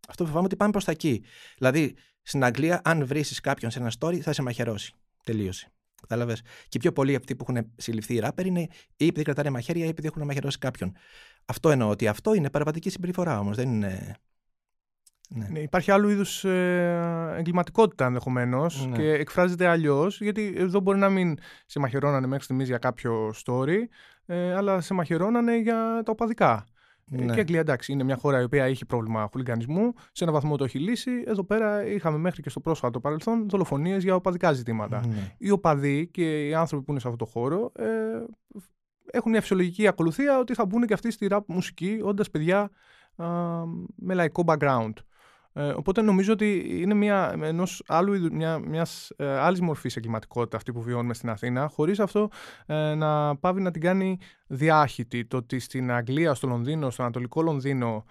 Speaker 1: Αυτό φοβάμαι ότι πάμε προς τα εκεί. Δηλαδή, στην Αγγλία, αν βρει κάποιον σε ένα story, θα σε μαχαιρώσει. Τελείωσε. Κατάλαβες. Και οι πιο πολλοί αυτοί που έχουν συλληφθεί οι ράπερ είναι ή επειδή κρατάνε μαχαίρια ή επειδή έχουν μαχαιρώσει κάποιον. Αυτό εννοώ ότι αυτό είναι παραβατική συμπεριφορά όμως. Δεν είναι. Ναι.
Speaker 3: Ναι, υπάρχει άλλου είδους ε, εγκληματικότητα ενδεχομένως
Speaker 1: Ναι.
Speaker 3: και εκφράζεται αλλιώς, γιατί εδώ μπορεί να μην σε μαχαιρώνανε μέχρι στιγμής για κάποιο story, ε, αλλά σε μαχαιρώνανε για τα οπαδικά. Ε,
Speaker 1: Ναι.
Speaker 3: Και η Αγγλία, εντάξει, είναι μια χώρα η οποία έχει πρόβλημα χουλιγανισμού. Σε έναν βαθμό το έχει λύσει. Εδώ πέρα είχαμε μέχρι και στο πρόσφατο παρελθόν δολοφονίες για οπαδικά ζητήματα.
Speaker 1: Ναι.
Speaker 3: Οι οπαδοί και οι άνθρωποι που είναι σε αυτό το χώρο ε, έχουν μια φυσιολογική ακολουθία ότι θα μπουν και αυτοί στη rap μουσική, όντας παιδιά α, με λαϊκό background. Ε, οπότε νομίζω ότι είναι μια, ενός άλλου είδου, μια, μιας ε, άλλης μορφής εγκληματικότητα αυτή που βιώνουμε στην Αθήνα, χωρίς αυτό ε, να πάβει να την κάνει διάχυτη. Το ότι στην Αγγλία, στο Λονδίνο, στο Ανατολικό Λονδίνο,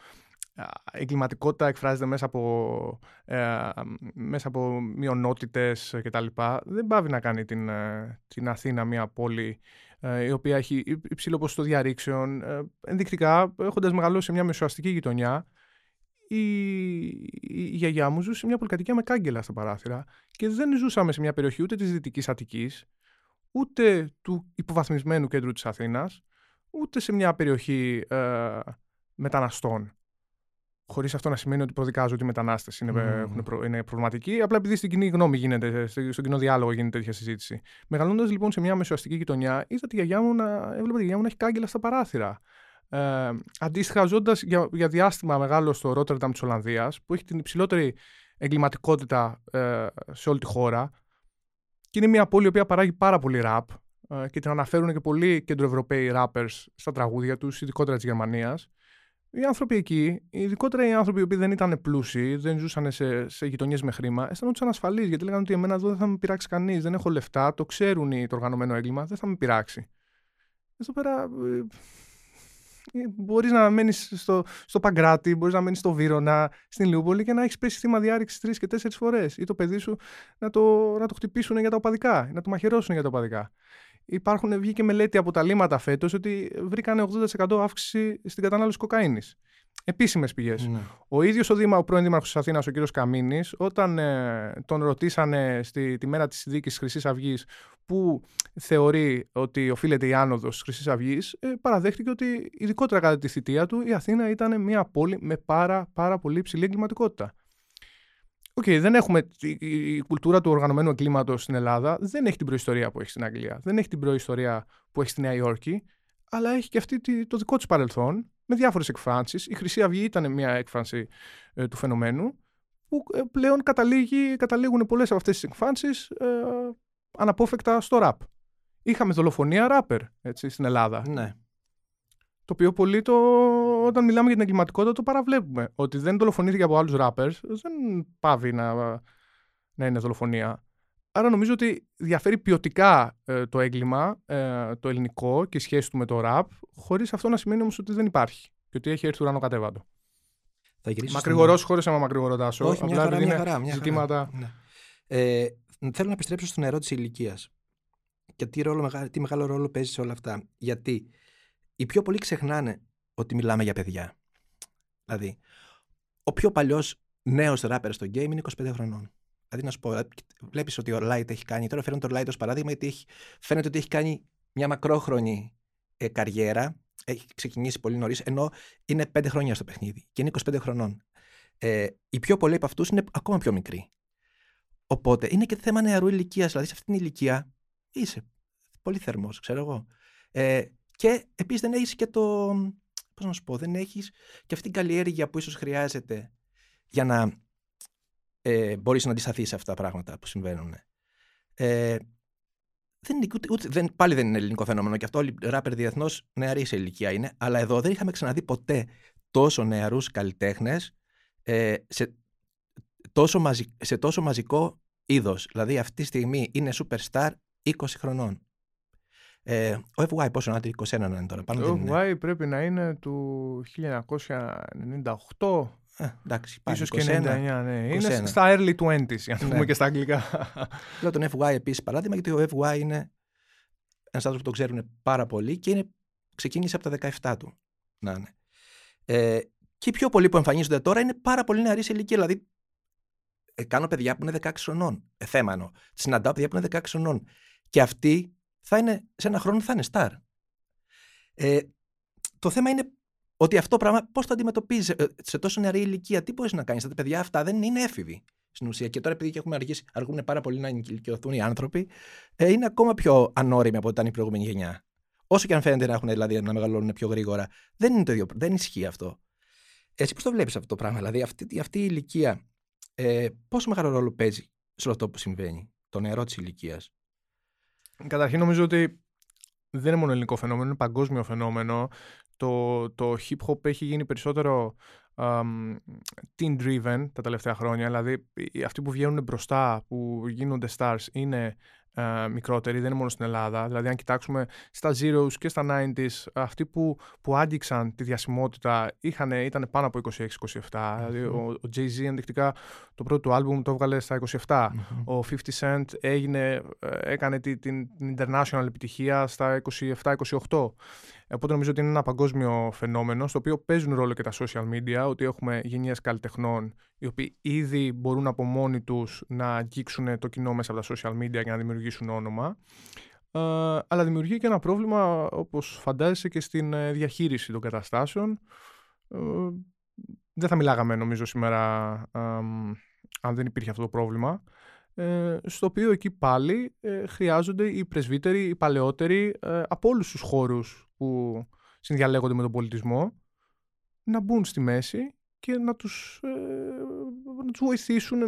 Speaker 3: α, εγκληματικότητα εκφράζεται μέσα από, ε, μέσα από μειονότητες κτλ. Δεν πάβει να κάνει την, ε, την Αθήνα μια πόλη ε, η οποία έχει υ- υψηλό ποσοστό διαρρήξεων. Ε, ενδεικτικά, έχοντας μεγαλώσει σε μια μεσοαστική γειτονιά, η, η γιαγιά μου ζούσε σε μια πολυκατοικία με κάγκελα στα παράθυρα και δεν ζούσαμε σε μια περιοχή ούτε της Δυτικής Αττικής, ούτε του υποβαθμισμένου κέντρου της Αθήνας, ούτε σε μια περιοχή ε, μεταναστών. Χωρίς αυτό να σημαίνει ότι προδικάζω ότι οι μετανάστες είναι, mm. είναι προβληματικοί. Απλά επειδή στην κοινή γνώμη γίνεται, στον κοινό διάλογο γίνεται τέτοια συζήτηση. Μεγαλώντας λοιπόν σε μια μεσοαστική γειτονιά, είδα τη γιαγιά μου να, έβλεπα τη γιαγιά μου να έχει κάγκελα στα παράθυρα. Ε, αντίστοιχα, ζώντα για, για διάστημα μεγάλο στο Ρότερνταμ της Ολλανδίας, που έχει την υψηλότερη εγκληματικότητα ε, σε όλη τη χώρα, και είναι μια πόλη που παράγει πάρα πολύ ραπ ε, και την αναφέρουν και πολλοί κεντροευρωπαίοι rappers στα τραγούδια τους, ειδικότερα της Γερμανίας. Οι άνθρωποι εκεί, ειδικότερα οι άνθρωποι που δεν ήταν πλούσιοι, δεν ζούσαν σε, σε γειτονιές με χρήμα, αισθανόντουσαν ασφαλείς γιατί λέγανε ότι εμένα εδώ δεν θα με πειράξει κανείς, δεν έχω λεφτά, το ξέρουν το οργανωμένο έγκλημα, δεν θα με πειράξει. Εδώ πέρα ε, ε, μπορείς να μένεις στο, στο Παγκράτη, μπορείς να μένεις στο Βύρονα, στην Λιούπολη και να έχεις πέσει θύμα διάρρηξη τρεις και τέσσερις φορές. Ή το παιδί σου να το, να το χτυπήσουν για τα οπαδικά, να το μαχαιρώσουν για τα οπαδικά. Υπάρχουν, βγήκε μελέτη από τα λίμματα φέτος ότι βρήκαν 80% αύξηση στην κατανάλωση κοκαίνης. Επίσημες πηγές. Ναι. Ο ίδιος ο, Δήμα, ο πρώην Δήμαρχος της Αθήνας, ο κ. Καμίνης, όταν ε, τον ρωτήσανε στη, τη μέρα της δίκης Χρυσής Αυγής που θεωρεί ότι οφείλεται η άνοδος της Χρυσής Αυγής, ε, παραδέχτηκε ότι ειδικότερα κατά τη θητεία του η Αθήνα ήταν μια πόλη με πάρα, πάρα πολύ υψηλή εγκληματικότητα. OK, okay, δεν έχουμε. Η κουλτούρα του οργανωμένου εγκλήματος στην Ελλάδα δεν έχει την προϊστορία που έχει στην Αγγλία. Δεν έχει την προϊστορία που έχει στη Νέα Υόρκη. Αλλά έχει και αυτή το δικό της παρελθόν με διάφορες εκφάνσεις. Η Χρυσή Αυγή ήταν μια έκφανση ε, του φαινομένου που ε, πλέον καταλήγει, καταλήγουν πολλές από αυτές τις εκφάνσεις ε, αναπόφευκτα στο ραπ. Είχαμε δολοφονία ράπερ έτσι, στην Ελλάδα.
Speaker 1: Ναι.
Speaker 3: Το οποίο πολύ το, όταν μιλάμε για την εγκληματικότητα το παραβλέπουμε. Ότι δεν δολοφονήθηκε από άλλους rappers, δεν πάβει να, να είναι δολοφονία. Άρα νομίζω ότι διαφέρει ποιοτικά ε, το έγκλημα, ε, το ελληνικό και η σχέση του με το rap, χωρίς αυτό να σημαίνει όμως ότι δεν υπάρχει και ότι έχει έρθει ουρανό κατέβατο. Μακρηγορό, στον... χωρίς άμα μακρηγοροτάσω.
Speaker 1: Όχι, μια χαρά, μια χαρά, μια ζητήματα. Ναι. Ε, θέλω να επιστρέψω στον νερό της ηλικίας. Και τι, ρόλο, τι μεγάλο ρόλο παίζει σε όλα αυτά. Γιατί οι πιο πολλοί ξεχνάνε ότι μιλάμε για παιδιά. Δηλαδή, ο πιο παλιός νέος ράπερ στο game είναι 25 χρονών. Δηλαδή, να σου πω, βλέπεις ότι ο Light έχει κάνει. Τώρα φέρνω τον Light ως παράδειγμα, γιατί έχει, φαίνεται ότι έχει κάνει μια μακρόχρονη ε, καριέρα. Έχει ξεκινήσει πολύ νωρίς, ενώ είναι 5 χρόνια στο παιχνίδι και είναι 25 χρονών. Ε, οι πιο πολλοί από αυτούς είναι ακόμα πιο μικροί. Οπότε είναι και θέμα νεαρού ηλικίας. Δηλαδή, σε αυτή την ηλικία είσαι πολύ θερμός, ξέρω εγώ. Ε, και επίσης δεν έχεις και το. Πώς να σου πω, δεν έχεις και αυτή την καλλιέργεια που ίσως χρειάζεται για να ε, μπορείς να αντισταθείς σε αυτά τα πράγματα που συμβαίνουν. Ε, δεν, ούτε, ούτε, δεν, πάλι δεν είναι ελληνικό φαινόμενο και αυτό όλοι οι ράπερ διεθνώς νεαροί σε ηλικία είναι. Αλλά εδώ δεν είχαμε ξαναδεί ποτέ τόσο νεαρούς καλλιτέχνες ε, σε, τόσο σε τόσο μαζικό είδος. Δηλαδή αυτή τη στιγμή είναι superstar 20 χρονών. Ε, ο FY πόσο να είναι, 21 να είναι τώρα. Πάνω
Speaker 3: ο FY πρέπει να είναι του 1998.
Speaker 1: Ε, εντάξει,
Speaker 3: Ίσως και 99, ναι. Είναι στα early 20s, για να το ναι. πούμε και στα αγγλικά.
Speaker 1: Λέω τον FY επίσης παράδειγμα, γιατί ο FY είναι ένας άνθρωπος που το ξέρουν πάρα πολύ και είναι, ξεκίνησε από τα 17 του. Να είναι. Ε, και οι πιο πολλοί που εμφανίζονται τώρα είναι πάρα πολύ νεαροί σε ηλικία. Δηλαδή, ε, κάνω παιδιά που είναι 16 χρονών. Ε, θέμα εννοώ. Συναντάω παιδιά που είναι 16 χρονών. Και αυτοί θα είναι, σε ένα χρόνο θα είναι star. Ε, το θέμα είναι ότι αυτό πράγμα πώς το αντιμετωπίζει ε, σε τόσο νεαρή ηλικία, τι μπορείς να κάνεις. Τα παιδιά αυτά δεν είναι έφηβοι στην ουσία. Και τώρα, επειδή έχουμε αργήσει, αργούν πάρα πολύ να ενοικιωθούν οι άνθρωποι, ε, είναι ακόμα πιο ανώριμοι από ό,τι ήταν η προηγούμενη γενιά. Όσο και αν φαίνεται να έχουν δηλαδή να μεγαλώνουν πιο γρήγορα, δεν είναι το ίδιο. Δεν ισχύει αυτό. Εσύ πώς το βλέπεις αυτό το πράγμα, δηλαδή αυτή, αυτή η ηλικία, ε, πόσο μεγάλο ρόλο παίζει σε όλο αυτό που συμβαίνει, το νερό της ηλικίας;
Speaker 3: Καταρχήν νομίζω ότι δεν είναι μόνο ελληνικό φαινόμενο, είναι παγκόσμιο φαινόμενο. Το, το hip hop έχει γίνει περισσότερο um, teen driven τα τελευταία χρόνια. Δηλαδή αυτοί που βγαίνουν μπροστά, που γίνονται stars είναι ε, μικρότεροι, δεν είναι μόνο στην Ελλάδα. Δηλαδή, αν κοιτάξουμε στα Zeros και στα 90s, αυτοί που, που άγγιξαν τη διασημότητα είχαν, ήταν πάνω από 26-27. Δηλαδή, ο, ο Jay-Z ενδεικτικά το πρώτο του άλμπουμ το έβγαλε στα 27. Ο 50 Cent έγινε, ε, έκανε την, την international επιτυχία στα 27-28. Οπότε νομίζω ότι είναι ένα παγκόσμιο φαινόμενο, στο οποίο παίζουν ρόλο και τα social media, ότι έχουμε γενιές καλλιτεχνών, οι οποίοι ήδη μπορούν από μόνοι τους να αγγίξουν το κοινό μέσα από τα social media για να δημιουργήσουν όνομα. Ε, αλλά δημιουργεί και ένα πρόβλημα, όπως φαντάζεσαι, και στην ε, διαχείριση των καταστάσεων. Ε, δεν θα μιλάγαμε, νομίζω, σήμερα, αν δεν υπήρχε αυτό το πρόβλημα. Ε, στο οποίο εκεί πάλι ε, χρειάζονται οι πρεσβύτεροι, οι παλαιότεροι ε, από όλους τους χώρους που συνδιαλέγονται με τον πολιτισμό να μπουν στη μέση και να τους, να τους, βοηθήσουν,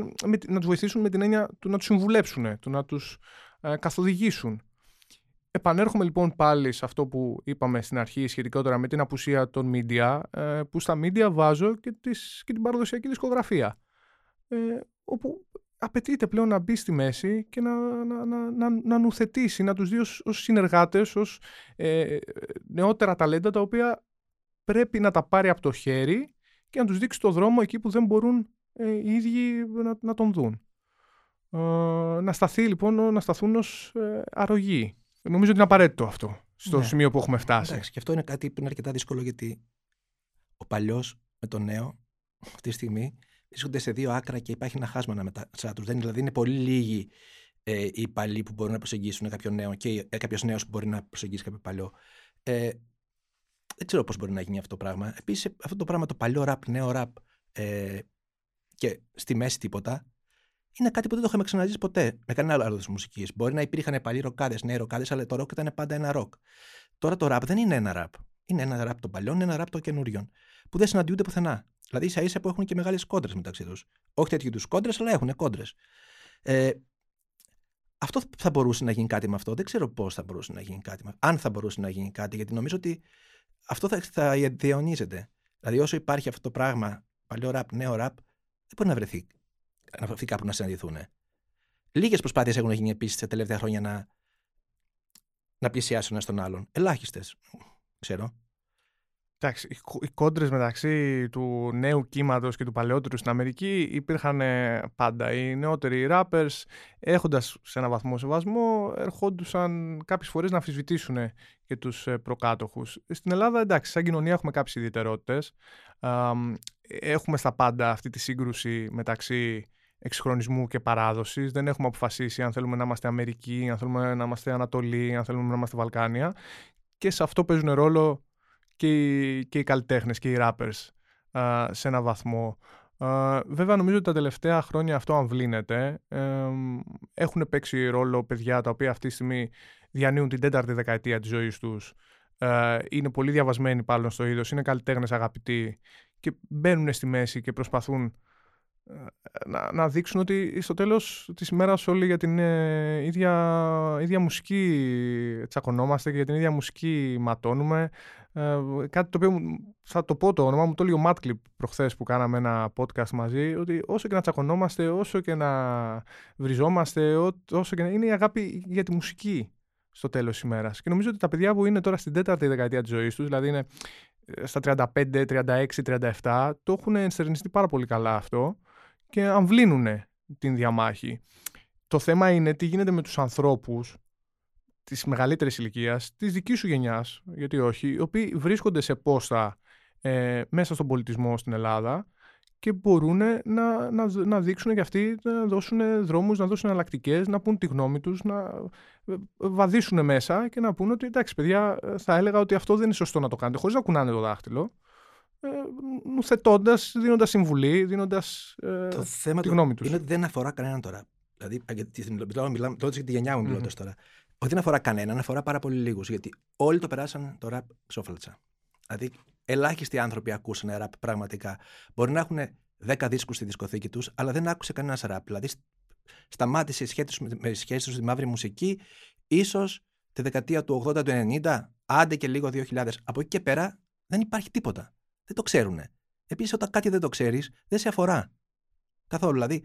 Speaker 3: να τους βοηθήσουν με την έννοια του να τους συμβουλέψουν, του να τους καθοδηγήσουν. Επανέρχομαι λοιπόν πάλι σε αυτό που είπαμε στην αρχή σχετικότερα με την απουσία των media, που στα media βάζω και, τις, και την παραδοσιακή δισκογραφία. όπου απαιτείται πλέον να μπει στη μέση και να, να, να, να, να νουθετήσει, να τους δει ως, ως συνεργάτες, ως ε, νεότερα ταλέντα τα οποία πρέπει να τα πάρει από το χέρι και να τους δείξει το δρόμο εκεί που δεν μπορούν ε, οι ίδιοι να, να τον δουν. Ε, να σταθεί λοιπόν, να σταθούν ως ε, αρρωγοί. Νομίζω ότι είναι απαραίτητο αυτό στο ναι. σημείο που έχουμε φτάσει.
Speaker 1: Εντάξει, και αυτό είναι κάτι που είναι αρκετά δύσκολο γιατί ο παλιός με το νέο αυτή τη στιγμή βρίσκονται σε δύο άκρα και υπάρχει ένα χάσμα ανάμεσα τους. Δηλαδή είναι πολύ λίγοι ε, οι παλιοί που μπορούν να προσεγγίσουν κάποιο νέο και ε, κάποιος νέος που μπορεί να προσεγγίσει κάποιο παλιό. Ε, δεν ξέρω πώς μπορεί να γίνει αυτό το πράγμα. Επίσης, αυτό το πράγμα, το παλιό ραπ, νέο ραπ ε, και στη μέση τίποτα, είναι κάτι που δεν το είχαμε ξαναζήσει ποτέ με κανένα άλλο είδος μουσικής. Μπορεί να υπήρχαν παλιοί ροκάδες, νέοι ροκάδες, αλλά το ροκ ήταν πάντα ένα ροκ. Τώρα το ραπ δεν είναι ένα ραπ. Είναι ένα ραπ των παλιών, ένα ραπ των καινούριων. Που δεν συναντιούνται πουθενά. Δηλαδή ίσα ίσα που έχουν και μεγάλες κόντρες μεταξύ τους. Όχι τέτοιου είδους κόντρες, αλλά έχουν κόντρες. Ε, αυτό θα μπορούσε να γίνει κάτι με αυτό. Δεν ξέρω πώς θα μπορούσε να γίνει κάτι με αυτό. Αν θα μπορούσε να γίνει κάτι, γιατί νομίζω ότι αυτό θα, θα διαιωνίζεται. Δηλαδή, όσο υπάρχει αυτό το πράγμα, παλιό ραπ, νέο ραπ, δεν μπορεί να βρεθεί, να βρεθεί κάπου να συναντηθούν. Λίγες προσπάθειες έχουν γίνει επίσης τα τελευταία χρόνια να, να πλησιάσουν ένα τον άλλον. Ελάχιστες. Ξέρω.
Speaker 3: Εντάξει, οι κόντρες μεταξύ του νέου κύματος και του παλαιότερου στην Αμερική υπήρχαν ε, πάντα. Οι νεότεροι rappers, έχοντας σε ένα βαθμό σεβασμό, ερχόντουσαν κάποιες φορές να αμφισβητήσουν και τους ε, προκάτοχους. Στην Ελλάδα, εντάξει, σαν κοινωνία έχουμε κάποιες ιδιαιτερότητες. Έχουμε στα πάντα αυτή τη σύγκρουση μεταξύ εξυγχρονισμού και παράδοσης. Δεν έχουμε αποφασίσει αν θέλουμε να είμαστε Αμερική, αν θέλουμε να είμαστε Ανατολή, αν θέλουμε να είμαστε Βαλκάνια. Και σε αυτό παίζουν ρόλο και οι, και οι καλλιτέχνες και οι rappers σε ένα βαθμό. βέβαια νομίζω ότι τα τελευταία χρόνια αυτό αμβλύνεται. Ε, έχουν παίξει ρόλο παιδιά τα οποία αυτή τη στιγμή διανύουν την τέταρτη δεκαετία της ζωής τους. Ε, είναι πολύ διαβασμένοι πάλι στο είδος, είναι καλλιτέχνες αγαπητοί και μπαίνουν στη μέση και προσπαθούν να, να δείξουν ότι στο τέλος της ημέρας όλοι για την ε, ίδια, ίδια μουσική τσακωνόμαστε και για την ίδια μουσική ματώνουμε. Ε, κάτι το οποίο θα το πω το όνομα μου, το λέει ο Μάτκλιπ προχθές που κάναμε ένα podcast μαζί, ότι όσο και να τσακωνόμαστε, όσο και να βριζόμαστε, όσο και να... είναι η αγάπη για τη μουσική στο τέλος της ημέρας. Και νομίζω ότι τα παιδιά που είναι τώρα στην τέταρτη δεκαετία της ζωής τους, δηλαδή είναι ε, στα 35, 36, 37, το έχουν ενστερνιστεί πάρα πολύ καλά αυτό και αμβλύνουν την διαμάχη. Το θέμα είναι τι γίνεται με τους ανθρώπους της μεγαλύτερης ηλικίας, της δικής σου γενιάς, γιατί όχι, οι οποίοι βρίσκονται σε πόστα ε, μέσα στον πολιτισμό στην Ελλάδα και μπορούν να, να, να δείξουν και αυτοί, να δώσουν δρόμους, να δώσουν εναλλακτικές, να πούν τη γνώμη τους, να ε, βαδίσουν μέσα και να πούν ότι εντάξει παιδιά θα έλεγα ότι αυτό δεν είναι σωστό να το κάνετε χωρίς να κουνάνε το δάχτυλο ε, νουθετώντα, δίνοντας συμβουλή, δίνοντας ε, το θέμα τη γνώμη τους.
Speaker 1: Είναι ότι δεν αφορά κανέναν τώρα. Δηλαδή, μιλάω για τη γενιά μου μιλώντας mm-hmm. τώρα. Ότι δεν αφορά κανέναν, αφορά πάρα πολύ λίγους. Γιατί όλοι το περάσαν το ραπ ξόφαλτσα. Δηλαδή, ελάχιστοι άνθρωποι ακούσαν ραπ πραγματικά. Μπορεί να έχουν 10 δίσκους στη δισκοθήκη τους, αλλά δεν άκουσε κανένας ραπ. Δηλαδή, σταμάτησε με σχέση τους στη μαύρη μουσική, ίσως τη δεκαετία του 80 του 90, άντε και λίγο 2000. Από εκεί και πέρα δεν υπάρχει τίποτα δεν το ξέρουν. Επίσης, όταν κάτι δεν το ξέρεις, δεν σε αφορά. Καθόλου. Δηλαδή,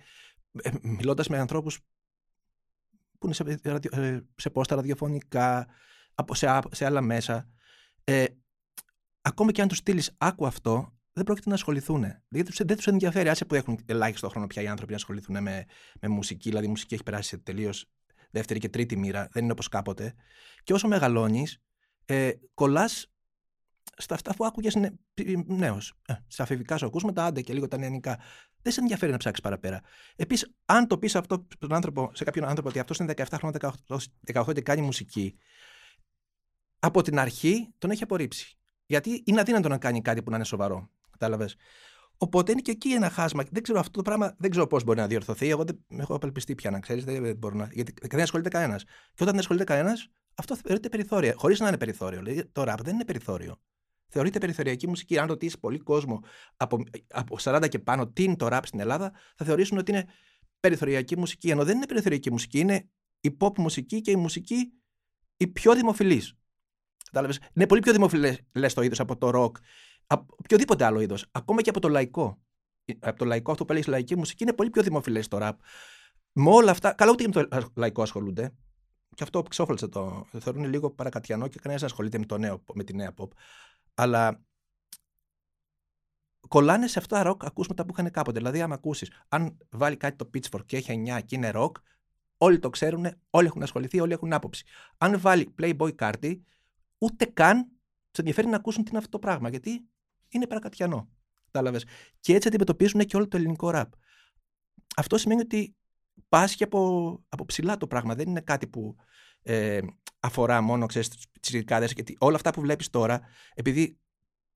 Speaker 1: ε, μιλώντας με ανθρώπους που είναι σε, ε, σε πόστα ραδιοφωνικά, σε, σε άλλα μέσα, ε, ακόμα και αν τους στείλεις άκου αυτό, δεν πρόκειται να ασχοληθούν. Δηλαδή, δεν τους ενδιαφέρει, άσε που έχουν ελάχιστο χρόνο πια οι άνθρωποι να ασχοληθούν με, με μουσική. Δηλαδή, η μουσική έχει περάσει σε τελείως δεύτερη και τρίτη μοίρα, δεν είναι όπως κάποτε. Και όσο μεγαλώνεις, ε, κολλάς στα αυτά που άκουγες νέος. Ε, στα αφηβικά σου ακούσματα, άντε και λίγο τα νεανικά. Δεν σε ενδιαφέρει να ψάξεις παραπέρα. Επίσης, αν το πεις αυτό στον άνθρωπο, σε κάποιον άνθρωπο ότι αυτός είναι 17 χρόνια, 18, και κάνει μουσική, από την αρχή τον έχει απορρίψει. Γιατί είναι αδύνατο να κάνει κάτι που να είναι σοβαρό. Κατάλαβες. Οπότε είναι και εκεί ένα χάσμα. Δεν ξέρω αυτό το πράγμα, δεν ξέρω πώς μπορεί να διορθωθεί. Εγώ δεν έχω απελπιστεί πια να ξέρεις. Δεν μπορώ να... Γιατί δεν ασχολείται κανένας. Και όταν δεν ασχολείται κανένας, αυτό θεωρείται περιθώριο. Χωρίς να είναι περιθώριο. Δηλαδή, το ραπ δεν είναι περιθώριο. Θεωρείται περιθωριακή μουσική. Αν ρωτήσεις πολύ κόσμο από, από 40 και πάνω τι είναι το ραπ στην Ελλάδα, θα θεωρήσουν ότι είναι περιθωριακή μουσική. Ενώ δεν είναι περιθωριακή μουσική, είναι η pop μουσική και η μουσική η πιο δημοφιλής. Κατάλαβες; Είναι πολύ πιο δημοφιλές το είδος από το ροκ, από οποιοδήποτε άλλο είδος. Ακόμα και από το λαϊκό. Από το λαϊκό, αυτό που έλεγες λαϊκή μουσική, είναι πολύ πιο δημοφιλές το ραπ. Με όλα αυτά, καλά ούτε και με το λαϊκό ασχολούνται. Και αυτό ξόφλησε το. Θεωρούν λίγο παρακατιανό και κανένας δεν ασχολείται με, το νέο, με τη νέα pop. Αλλά κολλάνε σε αυτά ροκ ακούσματα που είχαν κάποτε. Δηλαδή, άμα ακούσεις, αν βάλει κάτι το Pitchfork και έχει 9 και είναι ροκ, όλοι το ξέρουν, όλοι έχουν ασχοληθεί, όλοι έχουν άποψη. Αν βάλει Playboy Cardi, ούτε καν τους ενδιαφέρει να ακούσουν τι είναι αυτό το πράγμα, γιατί είναι παρακατιανό. Κατάλαβες. Και έτσι αντιμετωπίζουν και όλο το ελληνικό ραπ. Αυτό σημαίνει ότι πάσχει από, από ψηλά το πράγμα. Δεν είναι κάτι που ε, αφορά μόνο ξέρεις, τις γιατί όλα αυτά που βλέπεις τώρα, επειδή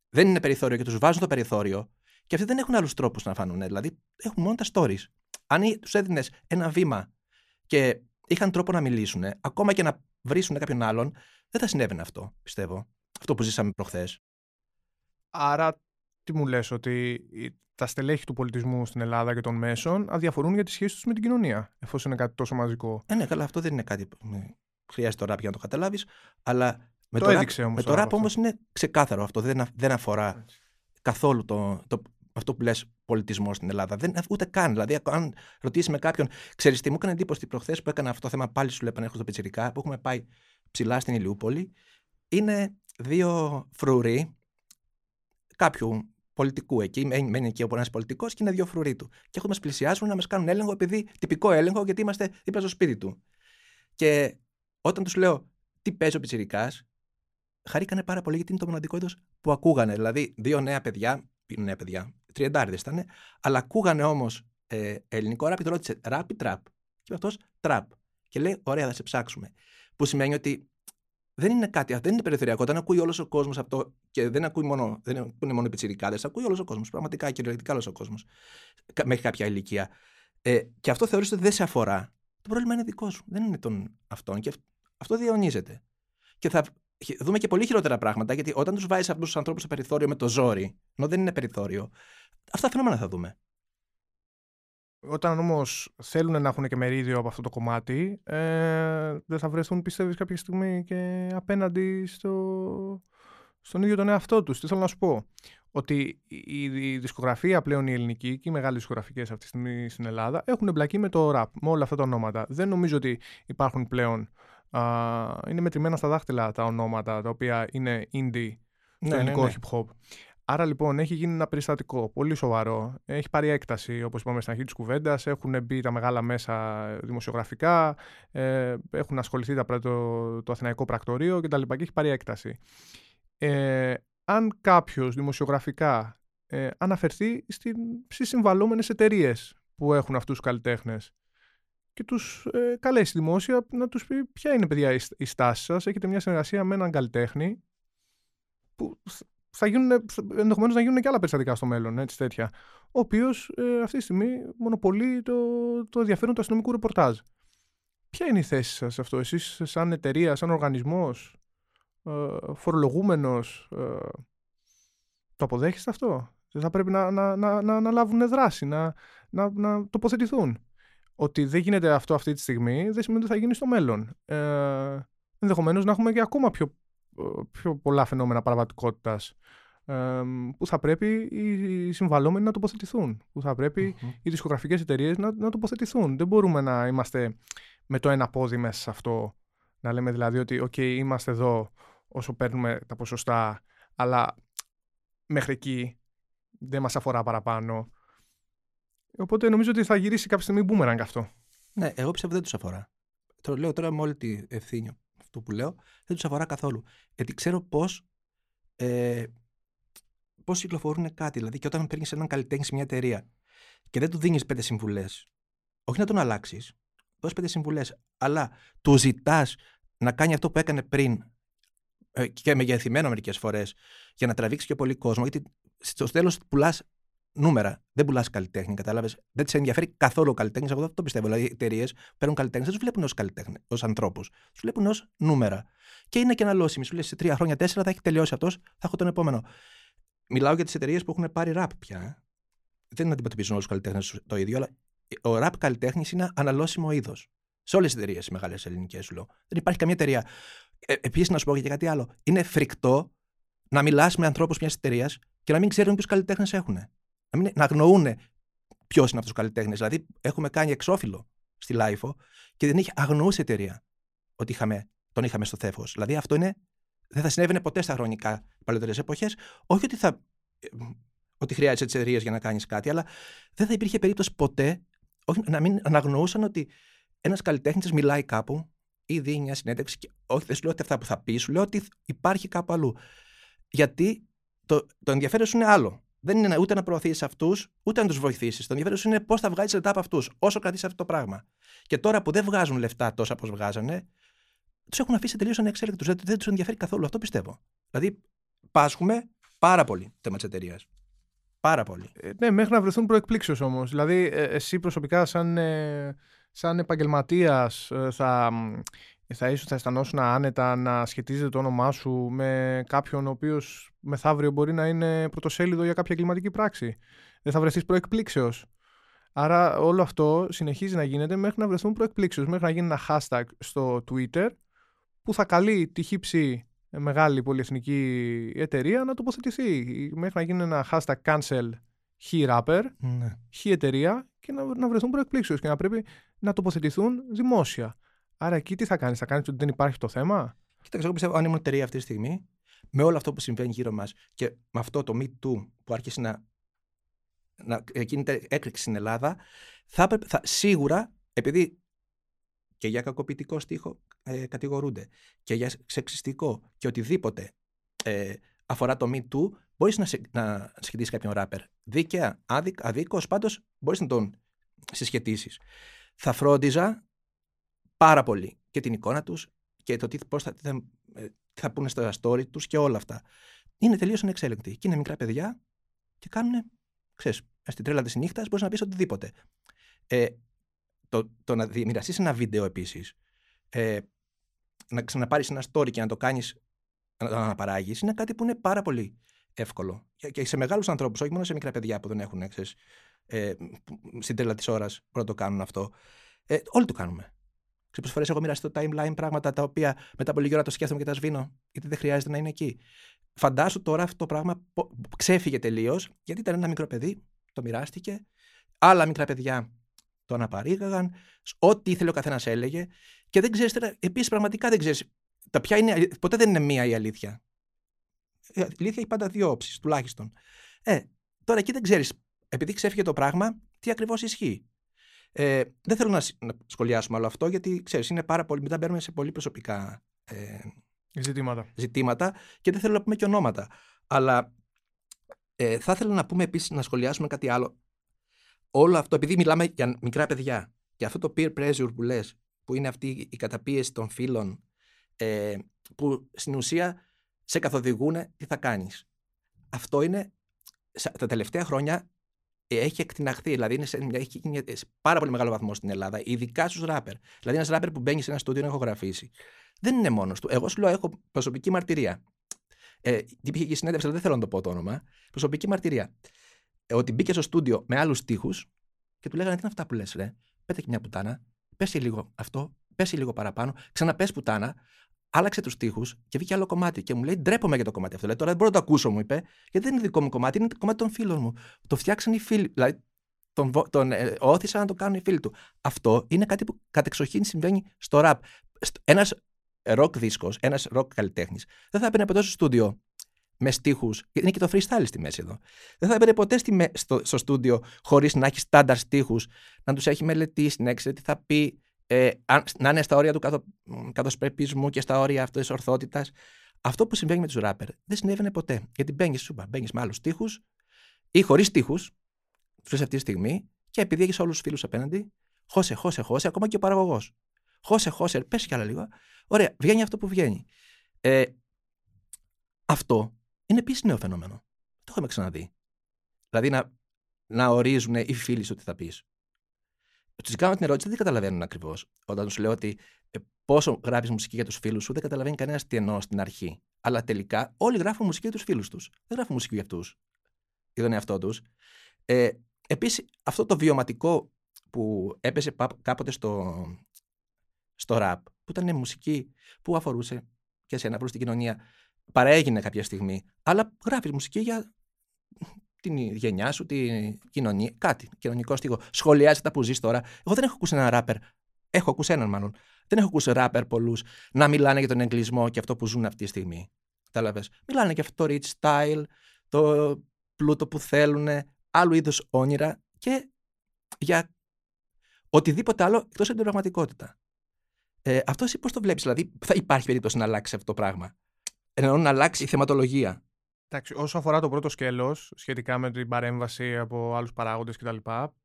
Speaker 1: δεν είναι περιθώριο και τους βάζουν το περιθώριο, και αυτοί δεν έχουν άλλους τρόπους να φανούν. Δηλαδή, έχουν μόνο τα stories. Αν τους έδινες ένα βήμα και είχαν τρόπο να μιλήσουν, ακόμα και να βρίσουν κάποιον άλλον, δεν θα συνέβαινε αυτό, πιστεύω. Αυτό που ζήσαμε προχθές.
Speaker 3: Άρα, τι μου λες, ότι τα στελέχη του πολιτισμού στην Ελλάδα και των μέσων αδιαφορούν για τη σχέση τους με την κοινωνία, εφόσον είναι κάτι τόσο μαζικό;
Speaker 1: Ε, ναι, καλά, αυτό δεν είναι κάτι που χρειάζεται το ραπ για να το καταλάβεις. Αλλά με
Speaker 3: το,
Speaker 1: το
Speaker 3: έδειξε
Speaker 1: ραπ, με το ραπ όμως είναι ξεκάθαρο αυτό. Δεν, δεν αφορά καθόλου το, το, αυτό που λες πολιτισμό στην Ελλάδα. Δεν, ούτε καν. Δηλαδή, αν ρωτήσεις με κάποιον, ξέρεις τι μου έκανε εντύπωση προχθές που έκανα αυτό το θέμα, πάλι σου λέω επανέρχομαι στο Πιτσυρικά, που έχουμε πάει ψηλά στην Ηλιούπολη. Είναι δύο φρουροί κάποιου πολιτικού εκεί, μένει εκεί όπου ένας πολιτικός και είναι δύο φρουροί του. Και έχουν μας πλησιάσουν να μας κάνουν έλεγχο, επειδή τυπικό έλεγχο, γιατί είμαστε δίπλα στο σπίτι του. Και όταν τους λέω τι παίζει ο Πιτσυρικά, χαρήκανε πάρα πολύ γιατί είναι το μοναδικό είδος που ακούγανε. Δηλαδή, δύο νέα παιδιά, νέα παιδιά, τριαντάριδε ήταν, αλλά ακούγανε όμως ε, ελληνικό ράπ και το ρώτησε ράπ ή τραπ. Και αυτός τραπ. Και λέει, ωραία, θα σε ψάξουμε. Που σημαίνει ότι δεν είναι κάτι, δεν είναι περιθωριακό. Όταν ακούει όλος ο κόσμος αυτό και δεν ακούει μόνο, δεν είναι μόνο οι πιτσιρικάδες, ακούει όλος ο κόσμος. Πραγματικά κυριολεκτικά όλος ο κόσμος. Μέχρι κάποια ηλικία. Ε, και αυτό θεωρείς ότι δεν σε αφορά. Το πρόβλημα είναι δικό σου. Δεν είναι των αυτών. Και αυτό διαιωνίζεται. Και θα δούμε και πολύ χειρότερα πράγματα, γιατί όταν τους βάζεις αυτούς τους ανθρώπους στο περιθώριο με το ζόρι, ενώ δεν είναι περιθώριο, αυτά τα φαινόμενα θα δούμε.
Speaker 3: Όταν όμως θέλουν να έχουν και μερίδιο από αυτό το κομμάτι, ε, δεν θα βρεθούν, πιστεύεις, κάποια στιγμή και απέναντι στο, στον ίδιο τον εαυτό τους. Τι θέλω να σου πω; Ότι η, η δισκογραφία πλέον η ελληνική και οι μεγάλες δισκογραφικές αυτή τη στιγμή στην Ελλάδα έχουν εμπλακεί με το rap, με όλα αυτά τα ονόματα. Δεν νομίζω ότι υπάρχουν πλέον. Α, είναι μετρημένα στα δάχτυλα τα ονόματα τα οποία είναι indie στο ναι, ελληνικό ναι, ναι. hip hop. Άρα λοιπόν έχει γίνει ένα περιστατικό πολύ σοβαρό. Έχει πάρει έκταση, όπως είπαμε στην αρχή της κουβέντας. Έχουν μπει τα μεγάλα μέσα δημοσιογραφικά, ε, έχουν ασχοληθεί τα, το, το Αθηναϊκό Πρακτορείο κτλ. Και έχει πάρει έκταση. Ε, αν κάποιος δημοσιογραφικά ε, αναφερθεί στις συμβαλόμενες εταιρείες που έχουν αυτούς τους καλλιτέχνες και τους ε, καλέσει δημόσια να τους πει ποια είναι παιδιά η στάση σας. Έχετε μια συνεργασία με έναν καλλιτέχνη που θα γίνουν, ενδεχομένως να γίνουν και άλλα περιστατικά στο μέλλον, έτσι τέτοια. Ο οποίος ε, αυτή τη στιγμή μονοπολεί το, το ενδιαφέρον του αστυνομικού ρεπορτάζ. Ποια είναι η θέση σας σε αυτό, εσείς, σαν εταιρεία, σαν οργανισμός, ε, φορολογούμενος, ε, το αποδέχεστε αυτό; Δεν θα πρέπει να, να, να, να, να λάβουν δράση, να, να, να τοποθετηθούν; Ότι δεν γίνεται αυτό αυτή τη στιγμή δεν σημαίνει ότι θα γίνει στο μέλλον. Ε, Ενδεχομένως να έχουμε και ακόμα πιο πιο πολλά φαινόμενα παραβατικότητας που θα πρέπει οι συμβαλόμενοι να τοποθετηθούν. Που θα πρεπει οι δισκογραφικές εταιρείες να, να τοποθετηθούν. Δεν μπορούμε να είμαστε με το ένα πόδι μέσα σε αυτό. Να λέμε δηλαδή ότι, OK, είμαστε εδώ όσο παίρνουμε τα ποσοστά, αλλά μέχρι εκεί δεν μας αφορά παραπάνω. Οπότε νομίζω ότι θα γυρίσει κάποια στιγμή μπούμεραν αυτό.
Speaker 1: Ναι, εγώ πιστεύω δεν τους αφορά. Το λέω τώρα με όλη τη ευθύνη αυτό που λέω, δεν τους αφορά καθόλου. Γιατί ξέρω πώς ε, πώς κυκλοφορούν κάτι. Δηλαδή, και όταν παίρνεις έναν καλλιτέχνη σε μια εταιρεία και δεν του δίνεις πέντε συμβουλές, όχι να τον αλλάξεις, δώσει πέντε συμβουλές, αλλά του ζητάς να κάνει αυτό που έκανε πριν ε, και μεγεθυμένο μερικές φορές για να τραβήξει πιο πολύ κόσμο. Γιατί στο τέλος πουλάς νούμερα. Δεν πουλάς καλλιτέχνη, κατάλαβες; Δεν τη ενδιαφέρει καθόλου ο καλλιτέχνης. Εγώ δεν το πιστεύω. Δηλαδή, οι εταιρείες παίρνουν καλλιτέχνες, δεν τους βλέπουν ως καλλιτέχνε, ως ανθρώπους. Τους βλέπουν ως νούμερα. Και είναι και ένα λόσιμο. Σου λέει σε τρία χρόνια, τέσσερα θα έχει τελειώσει αυτός, θα έχω τον επόμενο. Μιλάω για τις εταιρείες που έχουν πάρει ραπ πια. Ε. Δεν αντιμετωπίζουν όλους τους καλλιτέχνες το ίδιο, αλλά ο ραπ καλλιτέχνης είναι αναλώσιμο είδος. Σε όλες τις εταιρείες, οι μεγάλες ελληνικές σου λέω. Δεν υπάρχει καμία εταιρεία. Ε, Επίσης, να σου πω και κάτι άλλο. Είναι φρικτό να μιλάς με ανθρώπους μιας εταιρείας και να μην ξέρουν ποιους καλλιτέχνες έχουν να, μην, να αγνοούν ποιος είναι αυτός ο καλλιτέχνης. Δηλαδή, έχουμε κάνει εξώφυλλο στη LiFO και δεν είχε αγνοούσε εταιρεία ότι είχαμε, τον είχαμε στο τεύχος. Δηλαδή, αυτό είναι, δεν θα συνέβαινε ποτέ στα χρονικά παλαιότερες εποχές. Όχι ότι, θα, ότι χρειάζεσαι τις εταιρείες για να κάνεις κάτι, αλλά δεν θα υπήρχε περίπτωση ποτέ όχι, να μην αναγνωρούσαν ότι ένας καλλιτέχνης μιλάει κάπου ή δίνει μια συνέντευξη. Και, όχι, δεν σου λέω ότι αυτά που θα πεις, σου λέω ότι υπάρχει κάπου αλλού. Γιατί το, το ενδιαφέρον σου είναι άλλο δεν είναι ούτε να προωθήσεις αυτούς, ούτε να τους βοηθήσεις. Το ενδιαφέρον σου είναι πώς θα βγάλεις λεφτά από αυτούς, όσο κρατήσεις αυτό το πράγμα. Και τώρα που δεν βγάζουν λεφτά τόσα όπως βγάζανε, τους έχουν αφήσει τελείως ανεξέλεγκτους. Δεν, δεν τους ενδιαφέρει καθόλου. Αυτό πιστεύω. Δηλαδή, πάσχουμε πάρα πολύ το θέμα της εταιρείας. Πάρα πολύ.
Speaker 3: Ε, ναι, μέχρι να βρεθούν προεκπλήξεω όμως. Δηλαδή, ε, εσύ προσωπικά, σαν, ε, σαν επαγγελματίας, ε, θα θα ίσως θα αισθανόσουν άνετα να σχετίζεται το όνομά σου με κάποιον ο οποίος μεθαύριο μπορεί να είναι πρωτοσέλιδο για κάποια εγκληματική πράξη. Δεν θα βρεθείς προεκπλήξεως. Άρα όλο αυτό συνεχίζει να γίνεται μέχρι να βρεθούν προεκπλήξεως, μέχρι να γίνει ένα hashtag στο Twitter που θα καλεί τη χύψη μεγάλη πολυεθνική εταιρεία να τοποθετηθεί. Μέχρι να γίνει ένα hashtag cancel χι rapper, ναι. χι εταιρεία και να, να βρεθούν προεκπλήξεως και να πρέπει να τοποθετηθούν δημόσια. Άρα εκεί τι θα κάνεις, θα κάνεις ότι δεν υπάρχει το θέμα;
Speaker 1: Κοίταξε, εγώ πιστεύω αν ήμουν εταιρεία αυτή τη στιγμή, με όλο αυτό που συμβαίνει γύρω μας και με αυτό το Me Too που άρχισε να, να γίνεται έκρηξη στην Ελλάδα, θα, θα σίγουρα, επειδή και για κακοποιητικό στίχο ε, κατηγορούνται και για σεξιστικό και οτιδήποτε ε, αφορά το Me Too, μπορείς να, να σχετίσεις κάποιον ράπερ. Δίκαια, άδικ, αδίκως, πάντως μπορείς να τον συσχετήσει. Θα φρόντιζα πάρα πολύ και την εικόνα τους και το τι, πώς θα, θα, ε, θα πούνε στο story τους και όλα αυτά. Είναι τελείως ανεξέλεγκτοι. Και είναι μικρά παιδιά και κάνουν, ξέρεις, στην τρέλα της νύχτας μπορείς να πεις οτιδήποτε. Ε, το, το να μοιραστεί ένα βίντεο επίσης, ε, να ξαναπάρεις ένα story και να το κάνεις, να το αναπαράγεις, είναι κάτι που είναι πάρα πολύ εύκολο. Και σε μεγάλους ανθρώπους, όχι μόνο σε μικρά παιδιά που δεν έχουν, ξέρεις, ε, στην τρέλα της ώρας που να το κάνουν αυτό. Ε, όλοι το κάνουμε. Ξέρω πόσες φορές έχω μοιραστεί το timeline πράγματα τα οποία μετά από λίγη ώρα το σκέφτομαι και τα σβήνω, γιατί δεν χρειάζεται να είναι εκεί. Φαντάσου τώρα αυτό το πράγμα ξέφυγε τελείως, γιατί ήταν ένα μικρό παιδί, το μοιράστηκε. Άλλα μικρά παιδιά το αναπαρήγαγαν. Ό,τι ήθελε ο καθένας έλεγε. Και δεν ξέρεις, επίσης πραγματικά δεν ξέρεις. Τα ποια είναι, ποτέ δεν είναι μία η αλήθεια. Η αλήθεια έχει πάντα δύο όψεις, τουλάχιστον. Ε, τώρα εκεί δεν ξέρεις, επειδή ξέφυγε το πράγμα, τι ακριβώς ισχύει. Ε, δεν θέλω να, σχολιάσουμε όλο αυτό, γιατί ξέρεις, είναι πάρα πολύ. Μετά μπαίνουμε σε πολύ προσωπικά ε,
Speaker 3: ζητήματα.
Speaker 1: ζητήματα και δεν θέλω να πούμε και ονόματα. Αλλά ε, θα ήθελα να πούμε επίσης να σχολιάσουμε κάτι άλλο. Όλο αυτό, επειδή μιλάμε για μικρά παιδιά και αυτό το peer pressure που λες, που είναι αυτή η καταπίεση των φίλων, ε, που στην ουσία σε καθοδηγούν τι θα κάνεις. Αυτό είναι τα τελευταία χρόνια έχει εκτιναχθεί. Δηλαδή είναι σε, έχει γίνει σε πάρα πολύ μεγάλο βαθμό στην Ελλάδα, ειδικά στους ράπερ. Δηλαδή ένας ράπερ που μπαίνει σε ένα στούντιο να ηχογραφήσει. Δεν είναι μόνος του. Εγώ σου λέω, έχω προσωπική μαρτυρία. Ε, τι πήγε και συνέντευξη, αλλά δεν θέλω να το πω το όνομα. Προσωπική μαρτυρία. Ε, ότι μπήκε στο στούντιο με άλλους τείχου και του λέγανε τι είναι αυτά που λες, ρε; Πέτε και μια πουτάνα, πέσει λίγο αυτό, πέσει λίγο παραπάνω, ξαναπες πουτάνα, άλλαξε τους τοίχου και βγήκε άλλο κομμάτι. Και μου λέει: Ντρέπομαι για το κομμάτι αυτό. Λέει, τώρα δεν μπορώ να το ακούσω, μου είπε, γιατί δεν είναι δικό μου κομμάτι, είναι το κομμάτι των φίλων μου. Το φτιάξαν οι φίλοι. Δηλαδή, τον, τον ε, όθησαν να το κάνουν οι φίλοι του. Αυτό είναι κάτι που κατεξοχήν συμβαίνει στο ραπ. Ένας ροκ δίσκος, ένας ροκ καλλιτέχνης, δεν θα έπαιρνε ποτέ στο στούντιο με στίχους. Είναι και το freestyle στη μέση εδώ. Δεν θα έπαιρνε ποτέ στη, στο, στο στούντιο χωρίς να έχει στάνταρ στίχους, να τους έχει μελετήσει, να ξέρει τι θα πει, ε, να είναι στα όρια του καθο, καθοσπρεπισμού και στα όρια αυτής της ορθότητας. Αυτό που συμβαίνει με τους ράπερ δεν συνέβαινε ποτέ. Γιατί μπαίνεις, σου είπα, μπαίνεις με άλλους τείχου ή χωρίς τείχου, του αυτή τη στιγμή, και επειδή έχεις όλους τους φίλους απέναντι, χώσε, χώσε, χώσε, ακόμα και ο παραγωγός. Χώσε, χώσε, πες κι άλλα λίγο. Ωραία, βγαίνει αυτό που βγαίνει. Ε, αυτό είναι επίσης νέο φαινόμενο. Το έχουμε ξαναδεί. Δηλαδή να, να ορίζουν οι φίλοι σου τι θα πεις. Τους κάνω την ερώτηση, δεν καταλαβαίνουν ακριβώς. Όταν τους λέω ότι ε, πόσο γράφεις μουσική για τους φίλους σου, δεν καταλαβαίνει κανένας τι εννοώ στην αρχή. Αλλά τελικά όλοι γράφουν μουσική για τους φίλους τους. Δεν γράφουν μουσική για αυτούς. Για τον εαυτό τους. Ε, Επίσης, αυτό το βιωματικό που έπεσε κάποτε στο, στο ραπ, που ήταν μουσική που αφορούσε και σε ένα προ την κοινωνία, παραέγινε κάποια στιγμή. Αλλά γράφεις μουσική για την γενιά σου, την κοινωνία, κάτι κοινωνικό στίγο. Σχολιάζει τα που ζεις τώρα. Εγώ δεν έχω ακούσει έναν ράπερ. Έχω ακούσει έναν μάλλον. Δεν έχω ακούσει ράπερ πολλούς να μιλάνε για τον εγκλισμό και αυτό που ζουν αυτή τη στιγμή. Κατάλαβες. Μιλάνε για αυτό το rich style, το πλούτο που θέλουν, άλλου είδους όνειρα και για οτιδήποτε άλλο εκτός από την πραγματικότητα. Ε, αυτός εσύ πώς το βλέπεις, Δηλαδή, θα υπάρχει περίπτωση να αλλάξει αυτό το πράγμα; Εννοώ να αλλάξει η θεματολογία.
Speaker 3: Εντάξει, όσο αφορά το πρώτο σκέλος, σχετικά με την παρέμβαση από άλλους παράγοντες κτλ.,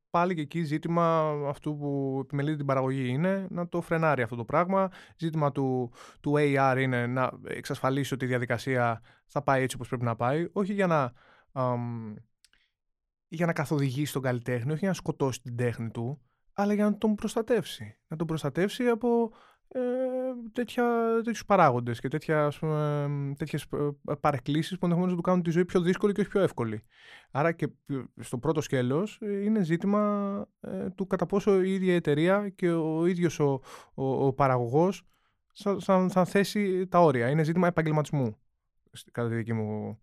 Speaker 3: πάλι και εκεί ζήτημα αυτού που επιμελείται την παραγωγή είναι να το φρενάρει αυτό το πράγμα. Ζήτημα του, του AR είναι να εξασφαλίσει ότι η διαδικασία θα πάει έτσι όπως πρέπει να πάει, όχι για να, για να καθοδηγήσει τον καλλιτέχνη, όχι για να σκοτώσει την τέχνη του, αλλά για να τον προστατεύσει. Να τον προστατεύσει από ε, τέτοια, τέτοιους παράγοντες και τέτοια, ας πούμε, τέτοιες ε, παρεκκλήσεις που ενδεχομένως να του κάνουν τη ζωή πιο δύσκολη και όχι πιο εύκολη. Άρα και στο πρώτο σκέλος ε, είναι ζήτημα ε, του κατά πόσο η ίδια εταιρεία και ο ίδιος ο, ο, ο παραγωγός θα, θα, θέσει τα όρια. Είναι ζήτημα επαγγελματισμού, κατά τη δική μου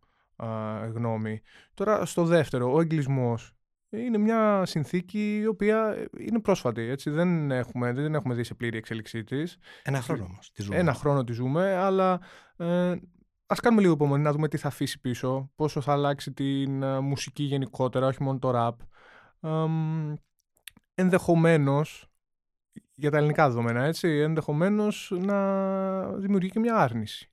Speaker 3: γνώμη. Τώρα στο δεύτερο, ο εγκλισμός είναι μια συνθήκη η οποία είναι πρόσφατη. Έτσι. Δεν, έχουμε, δεν έχουμε δει σε πλήρη εξέλιξή της.
Speaker 1: Ένα χρόνο όμως.
Speaker 3: Ένα χρόνο τη ζούμε, αλλά ε, ας κάνουμε λίγο υπομονή να δούμε τι θα αφήσει πίσω, πόσο θα αλλάξει την ε, μουσική γενικότερα, όχι μόνο το ραπ. Ε, ενδεχομένως, για τα ελληνικά δεδομένα, έτσι, ενδεχομένως να δημιουργεί και μια άρνηση.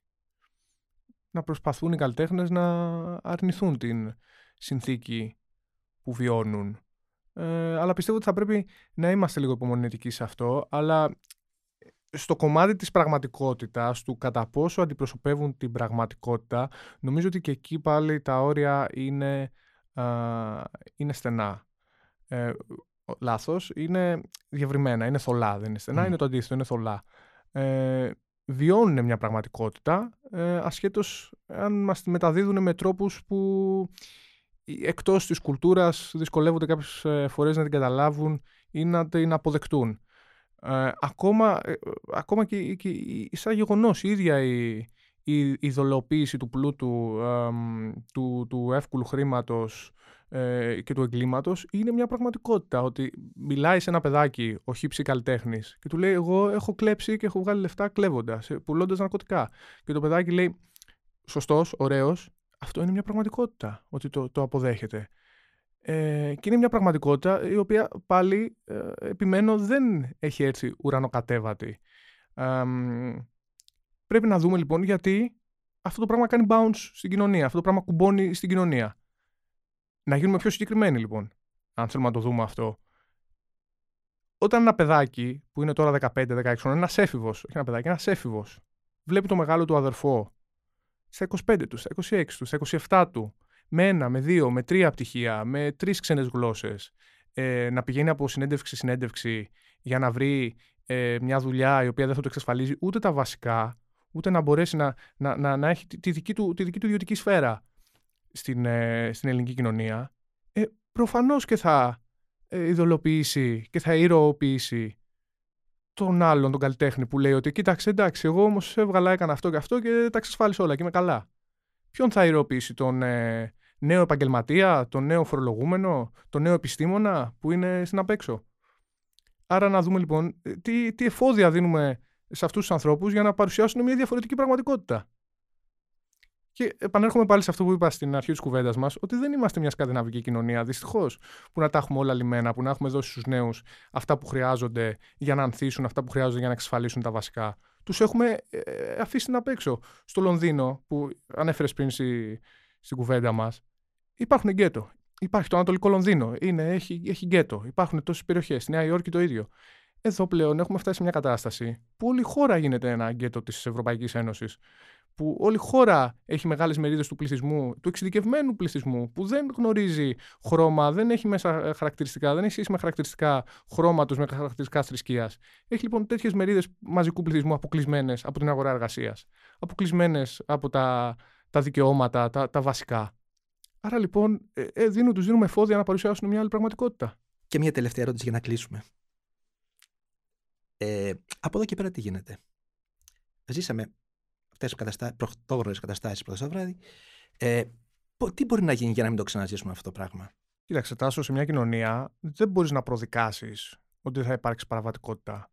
Speaker 3: Να προσπαθούν οι καλλιτέχνες να αρνηθούν την συνθήκη που βιώνουν. Ε, αλλά πιστεύω ότι θα πρέπει να είμαστε λίγο υπομονετικοί σε αυτό. Αλλά στο κομμάτι της πραγματικότητας, του κατά πόσο αντιπροσωπεύουν την πραγματικότητα, νομίζω ότι και εκεί πάλι τα όρια είναι, είναι στενά. Ε, λάθος, είναι διευρυμένα, είναι θολά, δεν είναι στενά, είναι το αντίθετο, είναι θολά. Ε, βιώνουν μια πραγματικότητα, ε, ασχέτως αν μας τη μεταδίδουν με τρόπους που εκτός της κουλτούρας δυσκολεύονται κάποιες ε, φορές να την καταλάβουν ή να την αποδεκτούν. Ε, ακόμα, ε, ακόμα και, και, σαν γεγονός η ίδια η, η, η δολοποίηση του πλούτου, του, του εύκολου χρήματος ε, και του εγκλήματος είναι μια πραγματικότητα. Ότι μιλάει σε ένα παιδάκι, ο χύψη καλλιτέχνης, και του λέει: Εγώ έχω κλέψει και έχω βγάλει λεφτά κλέβοντας, πουλώντας ναρκωτικά. Και το παιδάκι λέει: Σωστός, ωραίος, αυτό είναι μια πραγματικότητα, ότι το, το αποδέχεται. Ε, και είναι μια πραγματικότητα η οποία πάλι, ε, επιμένω, δεν έχει έρθει ουρανοκατέβατη. Ε, πρέπει να δούμε λοιπόν γιατί αυτό το πράγμα κάνει bounce στην κοινωνία, αυτό το πράγμα κουμπώνει στην κοινωνία. Να γίνουμε πιο συγκεκριμένοι λοιπόν, αν θέλουμε να το δούμε αυτό. Όταν ένα παιδάκι που είναι τώρα 15-16 χρόνια, ένας έφηβος, όχι ένα παιδάκι, ένας έφηβος, βλέπει το μεγάλο του αδερφό στα 25 τους, στα 26 τους, στα 27 του, με ένα, με δύο, με τρία πτυχία, με τρεις ξένες γλώσσες, ε, να πηγαίνει από συνέντευξη σε συνέντευξη για να βρει ε, μια δουλειά η οποία δεν θα του εξασφαλίζει ούτε τα βασικά, ούτε να μπορέσει να, να, να, να έχει τη δική, του, τη δική του ιδιωτική σφαίρα στην, ε, στην ελληνική κοινωνία, ε, προφανώς και θα ε, ειδωλοποιήσει και θα ηρωοποιήσει τον άλλον, τον καλλιτέχνη που λέει ότι κοίταξε εντάξει, εγώ όμως έβγαλα, έκανα αυτό και αυτό και τα εξασφάλισα όλα και είμαι καλά. Ποιον θα ηρωοποιήσει, τον ε, νέο επαγγελματία, τον νέο φορολογούμενο, τον νέο επιστήμονα που είναι στην απέξω. Άρα να δούμε λοιπόν ε, τι, τι εφόδια δίνουμε σε αυτούς τους ανθρώπους για να παρουσιάσουν μια διαφορετική πραγματικότητα. Και επανέρχομαι πάλι σε αυτό που είπα στην αρχή της κουβέντας μας, ότι δεν είμαστε μια σκανδιναβική κοινωνία, δυστυχώς, που να τα έχουμε όλα λιμένα, που να έχουμε δώσει στους νέους αυτά που χρειάζονται για να ανθίσουν, αυτά που χρειάζονται για να εξασφαλίσουν τα βασικά Τους έχουμε ε, αφήσει να έξω. Στο Λονδίνο, που ανέφερες πριν στη, στην κουβέντα μας, υπάρχουν γκέτο. Υπάρχει το Ανατολικό Λονδίνο. Είναι, έχει, έχει γκέτο. Υπάρχουν τόσες περιοχές. Στη Νέα Υόρκη το ίδιο. Εδώ πλέον έχουμε φτάσει σε μια κατάσταση που όλη η χώρα γίνεται ένα γκέτο της Ευρωπαϊκής Ένωσης που όλη η χώρα έχει μεγάλες μερίδες του πληθυσμού, του εξειδικευμένου πληθυσμού, που δεν γνωρίζει χρώμα, δεν έχει μέσα ε, χαρακτηριστικά, δεν έχει σχέση με χαρακτηριστικά χρώματος, με χαρακτηριστικά θρησκείας. Έχει λοιπόν τέτοιες μερίδες μαζικού πληθυσμού αποκλεισμένες από την αγορά εργασίας, αποκλεισμένες από τα, τα δικαιώματα, τα, τα βασικά. Άρα λοιπόν ε, ε, δίνουν, τους δίνουμε εφόδια να παρουσιάσουν μια άλλη πραγματικότητα.
Speaker 1: Και μια τελευταία ερώτηση για να κλείσουμε. Ε, από εδώ και πέρα τι γίνεται; Ζήσαμε αυτές τι καταστάσει, πρωτόγνωρες καταστάσεις το βράδυ. Ε, τι μπορεί να γίνει για να μην το ξαναζήσουμε αυτό το πράγμα;
Speaker 3: Κοίταξε, Τάσο, σε μια κοινωνία δεν μπορείς να προδικάσεις ότι θα υπάρξει παραβατικότητα.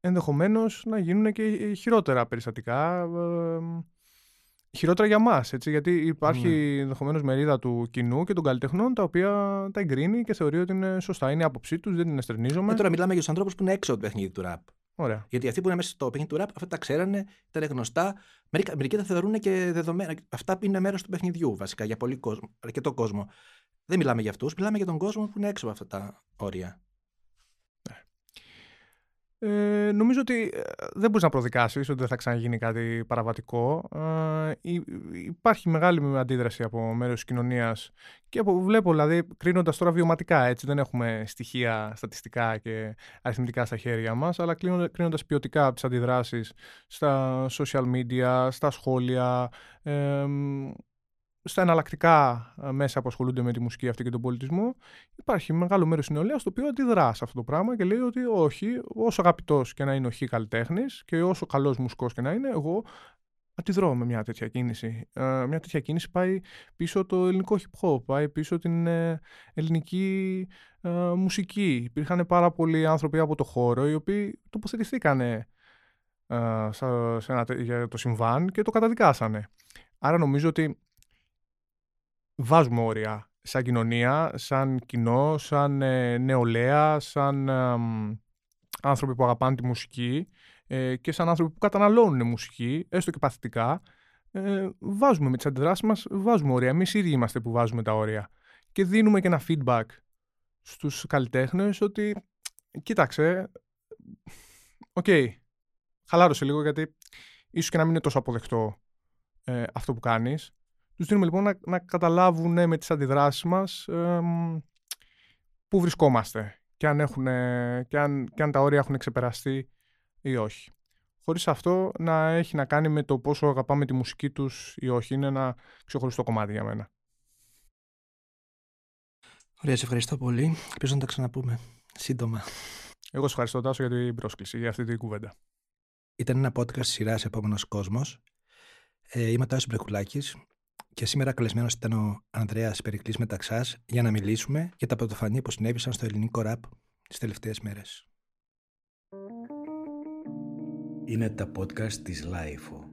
Speaker 3: Ενδεχομένως να γίνουν και χειρότερα περιστατικά. Ε, χειρότερα για εμά, γιατί υπάρχει ναι. ενδεχομένως μερίδα του κοινού και των καλλιτεχνών τα οποία τα εγκρίνει και θεωρεί ότι είναι σωστά. Είναι η άποψή τους, δεν την εστερνίζομαι.
Speaker 1: Ε, τώρα μιλάμε για τους ανθρώπους που είναι έξω από το παιχνίδι του ραπ.
Speaker 3: Ωραία.
Speaker 1: Γιατί αυτοί που είναι μέσα στο παιχνίδι του ραπ, αυτά τα ξέρανε, ήταν γνωστά. Μερικοί, μερικοί τα θεωρούν και δεδομένα. Αυτά είναι μέρος του παιχνιδιού βασικά για πολύ κόσμο, αρκετό κόσμο. Δεν μιλάμε για αυτούς, μιλάμε για τον κόσμο που είναι έξω από αυτά τα όρια.
Speaker 3: Ε, νομίζω ότι ε, δεν μπορείς να προδικάσεις ότι δεν θα ξαναγίνει κάτι παραβατικό. Ε, υπάρχει μεγάλη αντίδραση από μέρος της κοινωνίας και από, βλέπω, δηλαδή, κρίνοντας τώρα βιωματικά, έτσι, δεν έχουμε στοιχεία στατιστικά και αριθμητικά στα χέρια μας, αλλά κρίνοντας ποιοτικά από τις αντιδράσεις στα social media, στα σχόλια, ε, στα εναλλακτικά ε, μέσα που ασχολούνται με τη μουσική αυτή και τον πολιτισμό, υπάρχει μεγάλο μέρος της νεολαίας το οποίο αντιδρά σε αυτό το πράγμα και λέει ότι όχι, όσο αγαπητός και να είναι ο χ καλλιτέχνης και όσο καλός μουσικός και να είναι, εγώ αντιδρώ με μια τέτοια κίνηση. Ε, μια τέτοια κίνηση πάει πίσω το ελληνικό hip hop, πάει πίσω την ε, ελληνική μουσική. Υπήρχαν πάρα πολλοί άνθρωποι από το χώρο οι οποίοι τοποθετηθήκαν για το συμβάν και το καταδικάσανε. Άρα νομίζω ότι βάζουμε όρια σαν κοινωνία, σαν κοινό, σαν ε, νεολαία, σαν άνθρωποι που αγαπάνε τη μουσική ε, και σαν άνθρωποι που καταναλώνουν μουσική, έστω και παθητικά, ε, βάζουμε με τις αντιδράσεις μας, βάζουμε όρια. Εμείς ίδιοι είμαστε που βάζουμε τα όρια. Και δίνουμε και ένα feedback στους καλλιτέχνες ότι κοίταξε, OK, okay, χαλάρωσε λίγο γιατί ίσως και να μην είναι τόσο αποδεκτό ε, αυτό που κάνεις τους δίνουμε λοιπόν να, να καταλάβουν με τις αντιδράσεις μας ε, πού βρισκόμαστε και αν, έχουν, και, αν, και αν τα όρια έχουν ξεπεραστεί ή όχι. Χωρίς αυτό να έχει να κάνει με το πόσο αγαπάμε τη μουσική τους ή όχι. Είναι ένα ξεχωριστό κομμάτι για μένα.
Speaker 1: Ωραία, σε ευχαριστώ πολύ. Ελπίζω να τα ξαναπούμε σύντομα.
Speaker 3: Εγώ σε ευχαριστώ Τάσο για την πρόσκληση, για αυτή την κουβέντα.
Speaker 1: Ήταν ένα podcast σειράς Επόμενος Κόσμος. Ε, είμαι ο Τάσος Μπρεκουλάκης και σήμερα καλεσμένος ήταν ο Ανδρέας Περικλής Μεταξάς για να μιλήσουμε για τα πρωτοφανή που συνέβησαν στο ελληνικό ραπ τις τελευταίες μέρες.
Speaker 2: Είναι τα podcast της LiFO.